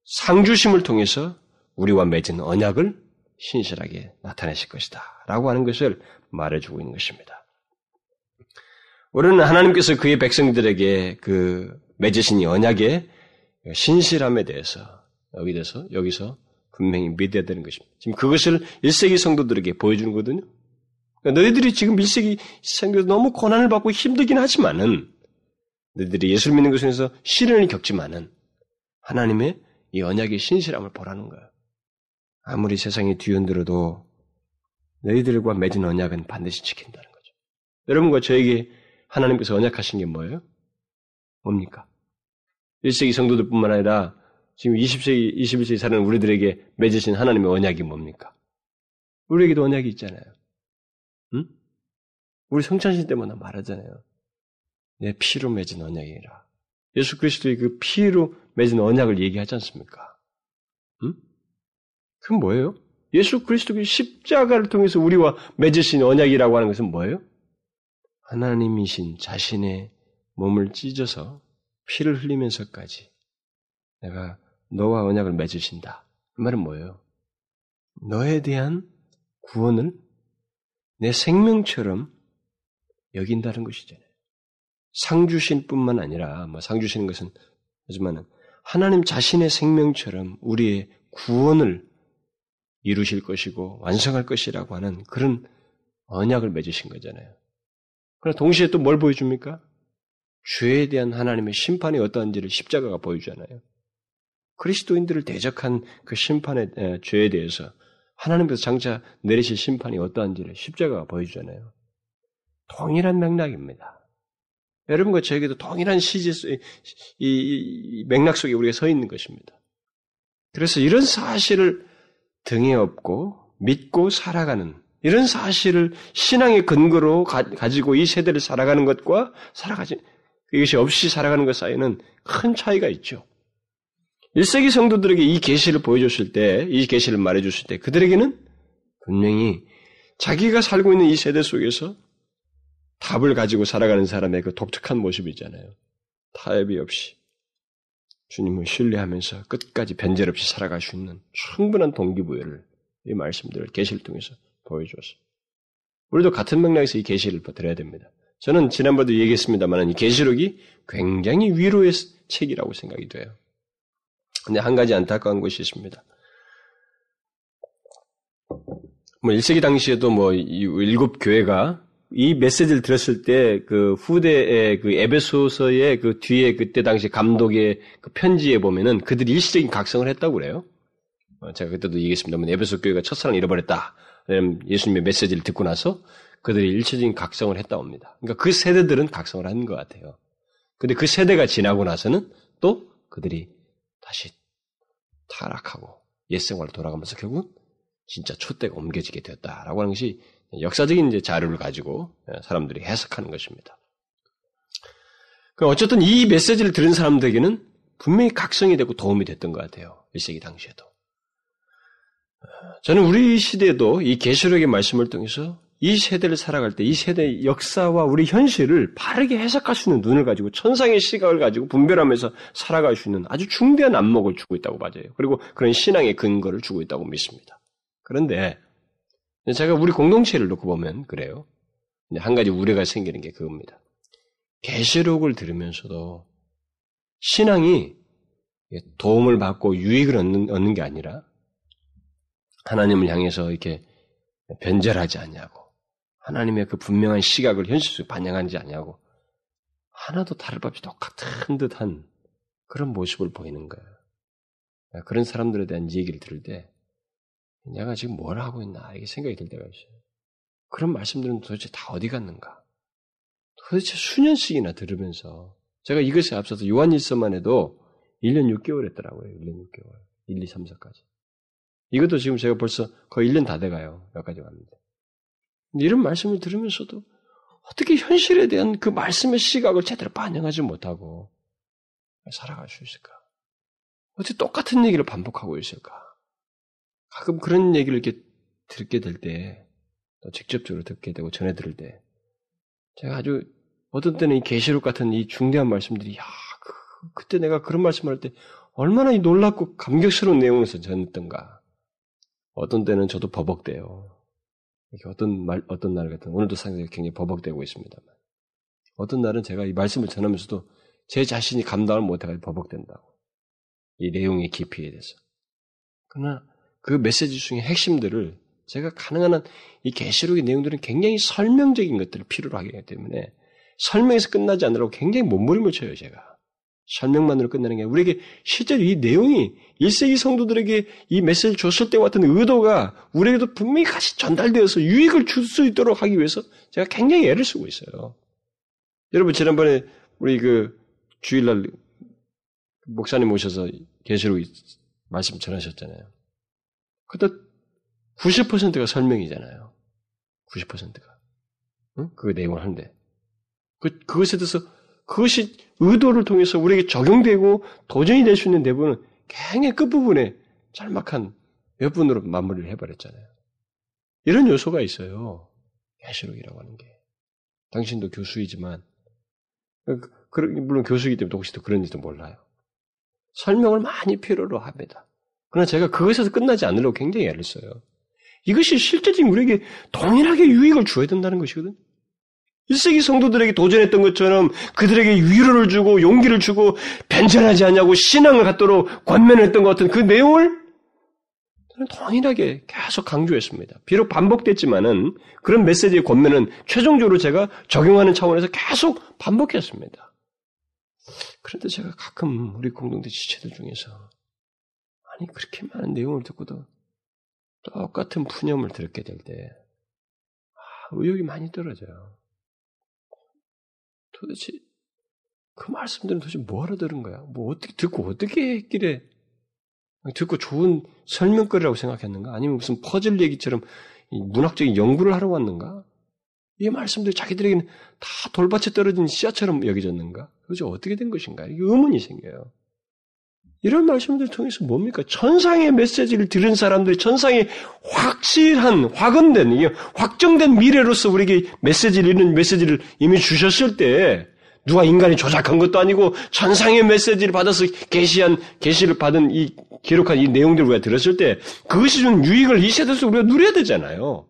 상주심을 통해서 우리와 맺은 언약을 신실하게 나타내실 것이다. 라고 하는 것을 말해주고 있는 것입니다. 우리는 하나님께서 그의 백성들에게 그 맺으신 언약의 신실함에 대해서 여기서 여기서 분명히 믿어야 되는 것입니다. 지금 그것을 1세기 성도들에게 보여주는 거거든요. 그러니까 너희들이 지금 1세기 성도들 너무 고난을 받고 힘들긴 하지만은 너희들이 예수를 믿는 것에서 시련을 겪지만은 하나님의 이 언약의 신실함을 보라는 거예요. 아무리 세상이 뒤흔들어도 너희들과 맺은 언약은 반드시 지킨다는 거죠. 여러분과 저에게 하나님께서 언약하신 게 뭐예요? 뭡니까? 1세기 성도들뿐만 아니라 지금 20세기, 21세기 사는 우리들에게 맺으신 하나님의 언약이 뭡니까? 우리에게도 언약이 있잖아요. 응? 우리 성찬신 때마다 말하잖아요. 내 피로 맺은 언약이라. 예수 그리스도의 그 피로 맺은 언약을 얘기하지 않습니까? 음? 그건 뭐예요? 예수 그리스도의 십자가를 통해서 우리와 맺으신 언약이라고 하는 것은 뭐예요? 하나님이신 자신의 몸을 찢어서 피를 흘리면서까지 내가 너와 언약을 맺으신다. 그 말은 뭐예요? 너에 대한 구원을 내 생명처럼 여긴다는 것이잖아요. 상 주신 뿐만 아니라, 뭐 상 주시는 것은, 하지만 하나님 자신의 생명처럼 우리의 구원을 이루실 것이고 완성할 것이라고 하는 그런 언약을 맺으신 거잖아요. 그러나 동시에 또 뭘 보여줍니까? 죄에 대한 하나님의 심판이 어떠한지를 십자가가 보여주잖아요. 그리스도인들을 대적한 그 심판의 에, 죄에 대해서 하나님께서 장차 내리실 심판이 어떠한지를 십자가가 보여주잖아요. 동일한 맥락입니다. 여러분과 저에게도 동일한 시제, 이, 이 맥락 속에 우리가 서 있는 것입니다. 그래서 이런 사실을 등에 업고 믿고 살아가는 이런 사실을 신앙의 근거로 가, 지고이 세대를 살아가는 것과 살아가지 이것이 없이 살아가는 것 사이에는 큰 차이가 있죠. 1세기 성도들에게 이 계시를 보여줬을 때, 이 계시를 말해줬을 때 그들에게는 분명히 자기가 살고 있는 이 세대 속에서 답을 가지고 살아가는 사람의 그 독특한 모습이 있잖아요. 타협이 없이 주님을 신뢰하면서 끝까지 변절 없이 살아갈 수 있는 충분한 동기부여를 이 말씀들을 계시를 통해서 보여주었어요. 우리도 같은 맥락에서 이 계시를 드려야 됩니다. 저는 지난번에도 얘기했습니다만 이 계시록이 굉장히 위로의 책이라고 생각이 돼요. 근데 한 가지 안타까운 것이 있습니다. 뭐 1세기 당시에도 뭐 일곱 교회가 이 메시지를 들었을 때 그 후대의 그 에베소서의 그 뒤에 그때 당시 감독의 그 편지에 보면은 그들이 일시적인 각성을 했다고 그래요. 어, 제가 그때도 얘기했습니다만 에베소 교회가 첫사랑을 잃어버렸다. 예수님의 메시지를 듣고 나서 그들이 일시적인 각성을 했다 옵니다. 그러니까 그 세대들은 각성을 한 것 같아요. 근데 그 세대가 지나고 나서는 또 그들이 다시 타락하고 옛생활로 돌아가면서 결국 진짜 촛대가 옮겨지게 되었다라고 하는 것이 역사적인 이제 자료를 가지고 예, 사람들이 해석하는 것입니다. 그 어쨌든 이 메시지를 들은 사람들에게는 분명히 각성이 되고 도움이 됐던 것 같아요. 1세기 당시에도. 저는 우리 시대에도 이 계시록의 말씀을 통해서 이 세대를 살아갈 때 이 세대의 역사와 우리 현실을 바르게 해석할 수 있는 눈을 가지고 천상의 시각을 가지고 분별하면서 살아갈 수 있는 아주 중대한 안목을 주고 있다고 봐져요. 그리고 그런 신앙의 근거를 주고 있다고 믿습니다. 그런데 제가 우리 공동체를 놓고 보면 그래요. 한 가지 우려가 생기는 게 그겁니다. 계시록을 들으면서도 신앙이 도움을 받고 유익을 얻는, 얻는 게 아니라 하나님을 향해서 이렇게 변절하지 않냐고 하나님의 그 분명한 시각을 현실 속에 반영하지 않냐고 하나도 다를 바 없이 똑같은 듯한 그런 모습을 보이는 거예요. 그런 사람들에 대한 얘기를 들을 때 내가 지금 뭘 하고 있나 이게 생각이 들 때가 있어요. 그런 말씀들은 도대체 다 어디 갔는가? 도대체 수년씩이나 들으면서 제가 이것에 앞서서 요한일서만 해도 1년 6개월 했더라고요. 1년 6개월. 1, 2, 3, 4까지. 이것도 지금 제가 벌써 거의 1년 다 돼가요. 여기까지 왔는데. 이런 말씀을 들으면서도 어떻게 현실에 대한 그 말씀의 시각을 제대로 반영하지 못하고 살아갈 수 있을까? 어떻게 똑같은 얘기를 반복하고 있을까? 가끔 그런 얘기를 이렇게 듣게 될 때, 또 직접적으로 듣게 되고 전해 들을 때, 제가 아주 어떤 때는 이 계시록 같은 이 중대한 말씀들이, 야, 그, 그때 내가 그런 말씀을 할때 얼마나 이 놀랍고 감격스러운 내용을 전했던가. 어떤 때는 저도 버벅대요. 어떤 말, 어떤 날 같은, 오늘도 상당히 굉장히 버벅대고 있습니다만. 어떤 날은 제가 이 말씀을 전하면서도 제 자신이 감당을 못해가지고 버벅된다고. 이 내용의 깊이에 대해서. 그러나 그 메시지 중에 핵심들을 제가 가능한 한 이 계시록의 내용들은 굉장히 설명적인 것들을 필요로 하기 때문에 설명에서 끝나지 않으라고 굉장히 몸부림을 쳐요, 제가. 설명만으로 끝나는 게 우리에게 실제로 이 내용이 1세기 성도들에게 이 메시지를 줬을 때와 같은 의도가 우리에게도 분명히 같이 전달되어서 유익을 줄 수 있도록 하기 위해서 제가 굉장히 애를 쓰고 있어요. 여러분 지난번에 우리 그 주일날 목사님 오셔서 계시록 말씀 전하셨잖아요. 그때 90%가 설명이잖아요. 90%가. 응? 그 내용을 하는데. 그, 그것에 대해서 그것이 의도를 통해서 우리에게 적용되고 도전이 될 수 있는 대부분은 굉장히 끝부분에 짤막한 몇 분으로 마무리를 해버렸잖아요. 이런 요소가 있어요. 계시록이라고 하는 게. 당신도 교수이지만, 그, 물론 교수이기 때문에 혹시 또 그런지도 몰라요. 설명을 많이 필요로 합니다. 그러나 제가 그것에서 끝나지 않으려고 굉장히 애를 써요. 이것이 실제적인 우리에게 동일하게 유익을 주어야 된다는 것이거든. 1세기 성도들에게 도전했던 것처럼 그들에게 위로를 주고 용기를 주고 변전하지 않냐고 신앙을 갖도록 권면했던 것 같은 그 내용을 저는 동일하게 계속 강조했습니다. 비록 반복됐지만은 그런 메시지의 권면은 최종적으로 제가 적용하는 차원에서 계속 반복했습니다. 그런데 제가 가끔 우리 공동체 지체들 중에서 아니 그렇게 많은 내용을 듣고도 똑같은 푸념을 들었게 될 때, 아, 의욕이 많이 떨어져요. 도대체 그 말씀들은 도대체 뭐하러 들은 거야? 뭐 어떻게 듣고 어떻게 했길래 듣고 좋은 설명거리라고 생각했는가? 아니면 무슨 퍼즐 얘기처럼 문학적인 연구를 하러 왔는가? 이 말씀들이 자기들에게는 다 돌밭에 떨어진 씨앗처럼 여겨졌는가? 도대체 어떻게 된 것인가? 이게 의문이 생겨요. 이런 말씀들 통해서 뭡니까? 천상의 메시지를 들은 사람들이 천상의 확실한, 확언된, 확정된 미래로서 우리에게 메시지를, 이런 메시지를 이미 주셨을 때, 누가 인간이 조작한 것도 아니고 천상의 메시지를 받아서 계시한 계시를 받은 이 기록한 이 내용들을 우리가 들었을 때 그것이 준 유익을 이 세대에서 우리가 누려야 되잖아요.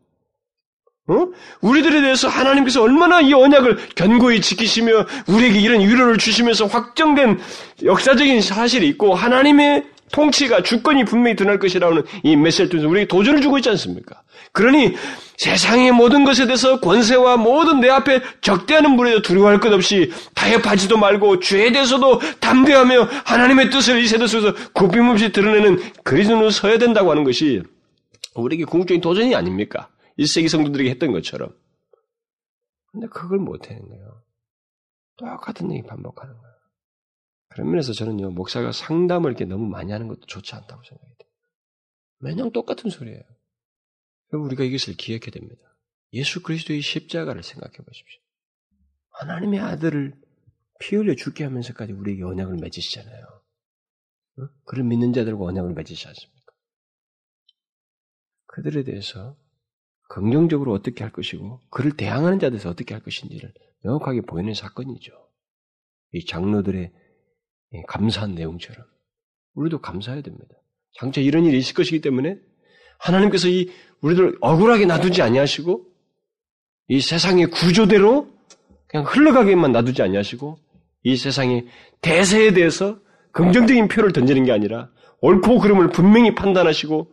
어? 우리들에 대해서 하나님께서 얼마나 이 언약을 견고히 지키시며 우리에게 이런 위로를 주시면서 확정된 역사적인 사실이 있고 하나님의 통치가 주권이 분명히 드러날 것이라는 이 메시지를 통해서 우리에게 도전을 주고 있지 않습니까? 그러니 세상의 모든 것에 대해서 권세와 모든 내 앞에 적대하는 물에도 두려워할 것 없이 타협하지도 말고 죄에 대해서도 담대하며 하나님의 뜻을 이 세대 속에서 굽힘없이 드러내는 그리스도로 서야 된다고 하는 것이 우리에게 궁극적인 도전이 아닙니까? 1세기 성도들에게 했던 것처럼. 근데 그걸 못하는 거예요. 똑같은 얘기 반복하는 거예요. 그런 면에서 저는요, 목사가 상담을 이렇게 너무 많이 하는 것도 좋지 않다고 생각이 돼요. 매년 똑같은 소리예요. 그럼 우리가 이것을 기억해야 됩니다. 예수 그리스도의 십자가를 생각해 보십시오. 하나님의 아들을 피 흘려 죽게 하면서까지 우리에게 언약을 맺으시잖아요. 어? 그를 믿는 자들과 언약을 맺으시지 않습니까? 그들에 대해서 긍정적으로 어떻게 할 것이고 그를 대항하는 자들에서 어떻게 할 것인지를 명확하게 보이는 사건이죠. 이 장로들의 감사한 내용처럼 우리도 감사해야 됩니다. 장차 이런 일이 있을 것이기 때문에 하나님께서 이 우리들 억울하게 놔두지 아니하시고 이 세상의 구조대로 그냥 흘러가게만 놔두지 아니하시고 이 세상의 대세에 대해서 긍정적인 표를 던지는 게 아니라 옳고 그름을 분명히 판단하시고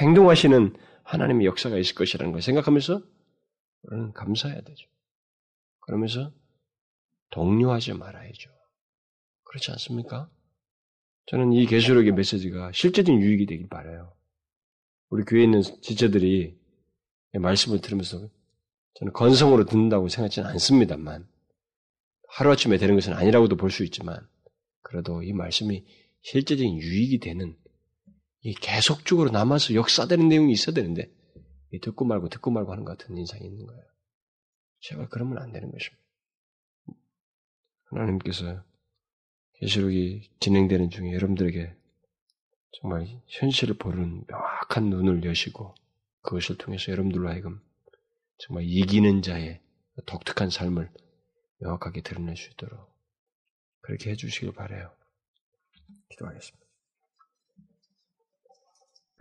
행동하시는 하나님의 역사가 있을 것이라는 걸 생각하면서 우리는 감사해야 되죠. 그러면서 동료하지 말아야죠. 그렇지 않습니까? 저는 이 계시록의 메시지가 실제적인 유익이 되길 바라요. 우리 교회에 있는 지체들이 말씀을 들으면서 저는 건성으로 듣는다고 생각하지는 않습니다만 하루아침에 되는 것은 아니라고도 볼 수 있지만 그래도 이 말씀이 실제적인 유익이 되는 이 계속적으로 남아서 역사되는 내용이 있어야 되는데 듣고 말고 듣고 말고 하는 것 같은 인상이 있는 거예요. 제가 그러면 안 되는 것입니다. 하나님께서 계시록이 진행되는 중에 여러분들에게 정말 현실을 보는 명확한 눈을 여시고 그것을 통해서 여러분들로 하여금 정말 이기는 자의 독특한 삶을 명확하게 드러낼 수 있도록 그렇게 해주시길 바래요. 기도하겠습니다.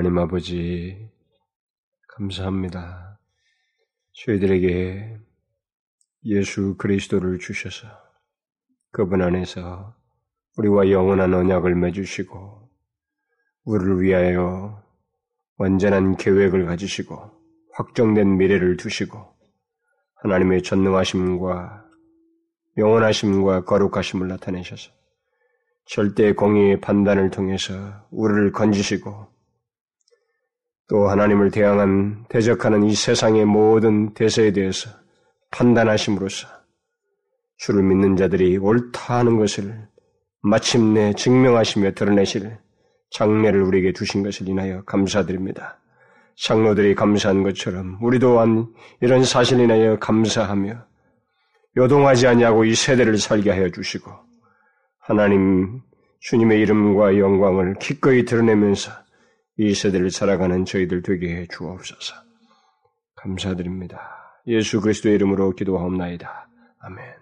하나님 아버지, 감사합니다. 저희들에게 예수 그리스도를 주셔서 그분 안에서 우리와 영원한 언약을 맺으시고 우리를 위하여 완전한 계획을 가지시고 확정된 미래를 두시고 하나님의 전능하심과 영원하심과 거룩하심을 나타내셔서 절대 공의의 판단을 통해서 우리를 건지시고 또 하나님을 대항한 대적하는 이 세상의 모든 대세에 대해서 판단하심으로써 주를 믿는 자들이 옳다 하는 것을 마침내 증명하시며 드러내실 장례를 우리에게 두신 것을 인하여 감사드립니다. 장로들이 감사한 것처럼 우리 또한 이런 사실 인하여 감사하며 요동하지 아니하고 이 세대를 살게 하여 주시고 하나님 주님의 이름과 영광을 기꺼이 드러내면서 이 세대를 살아가는 저희들 되게 해 주옵소서. 감사드립니다. 예수 그리스도의 이름으로 기도하옵나이다. 아멘.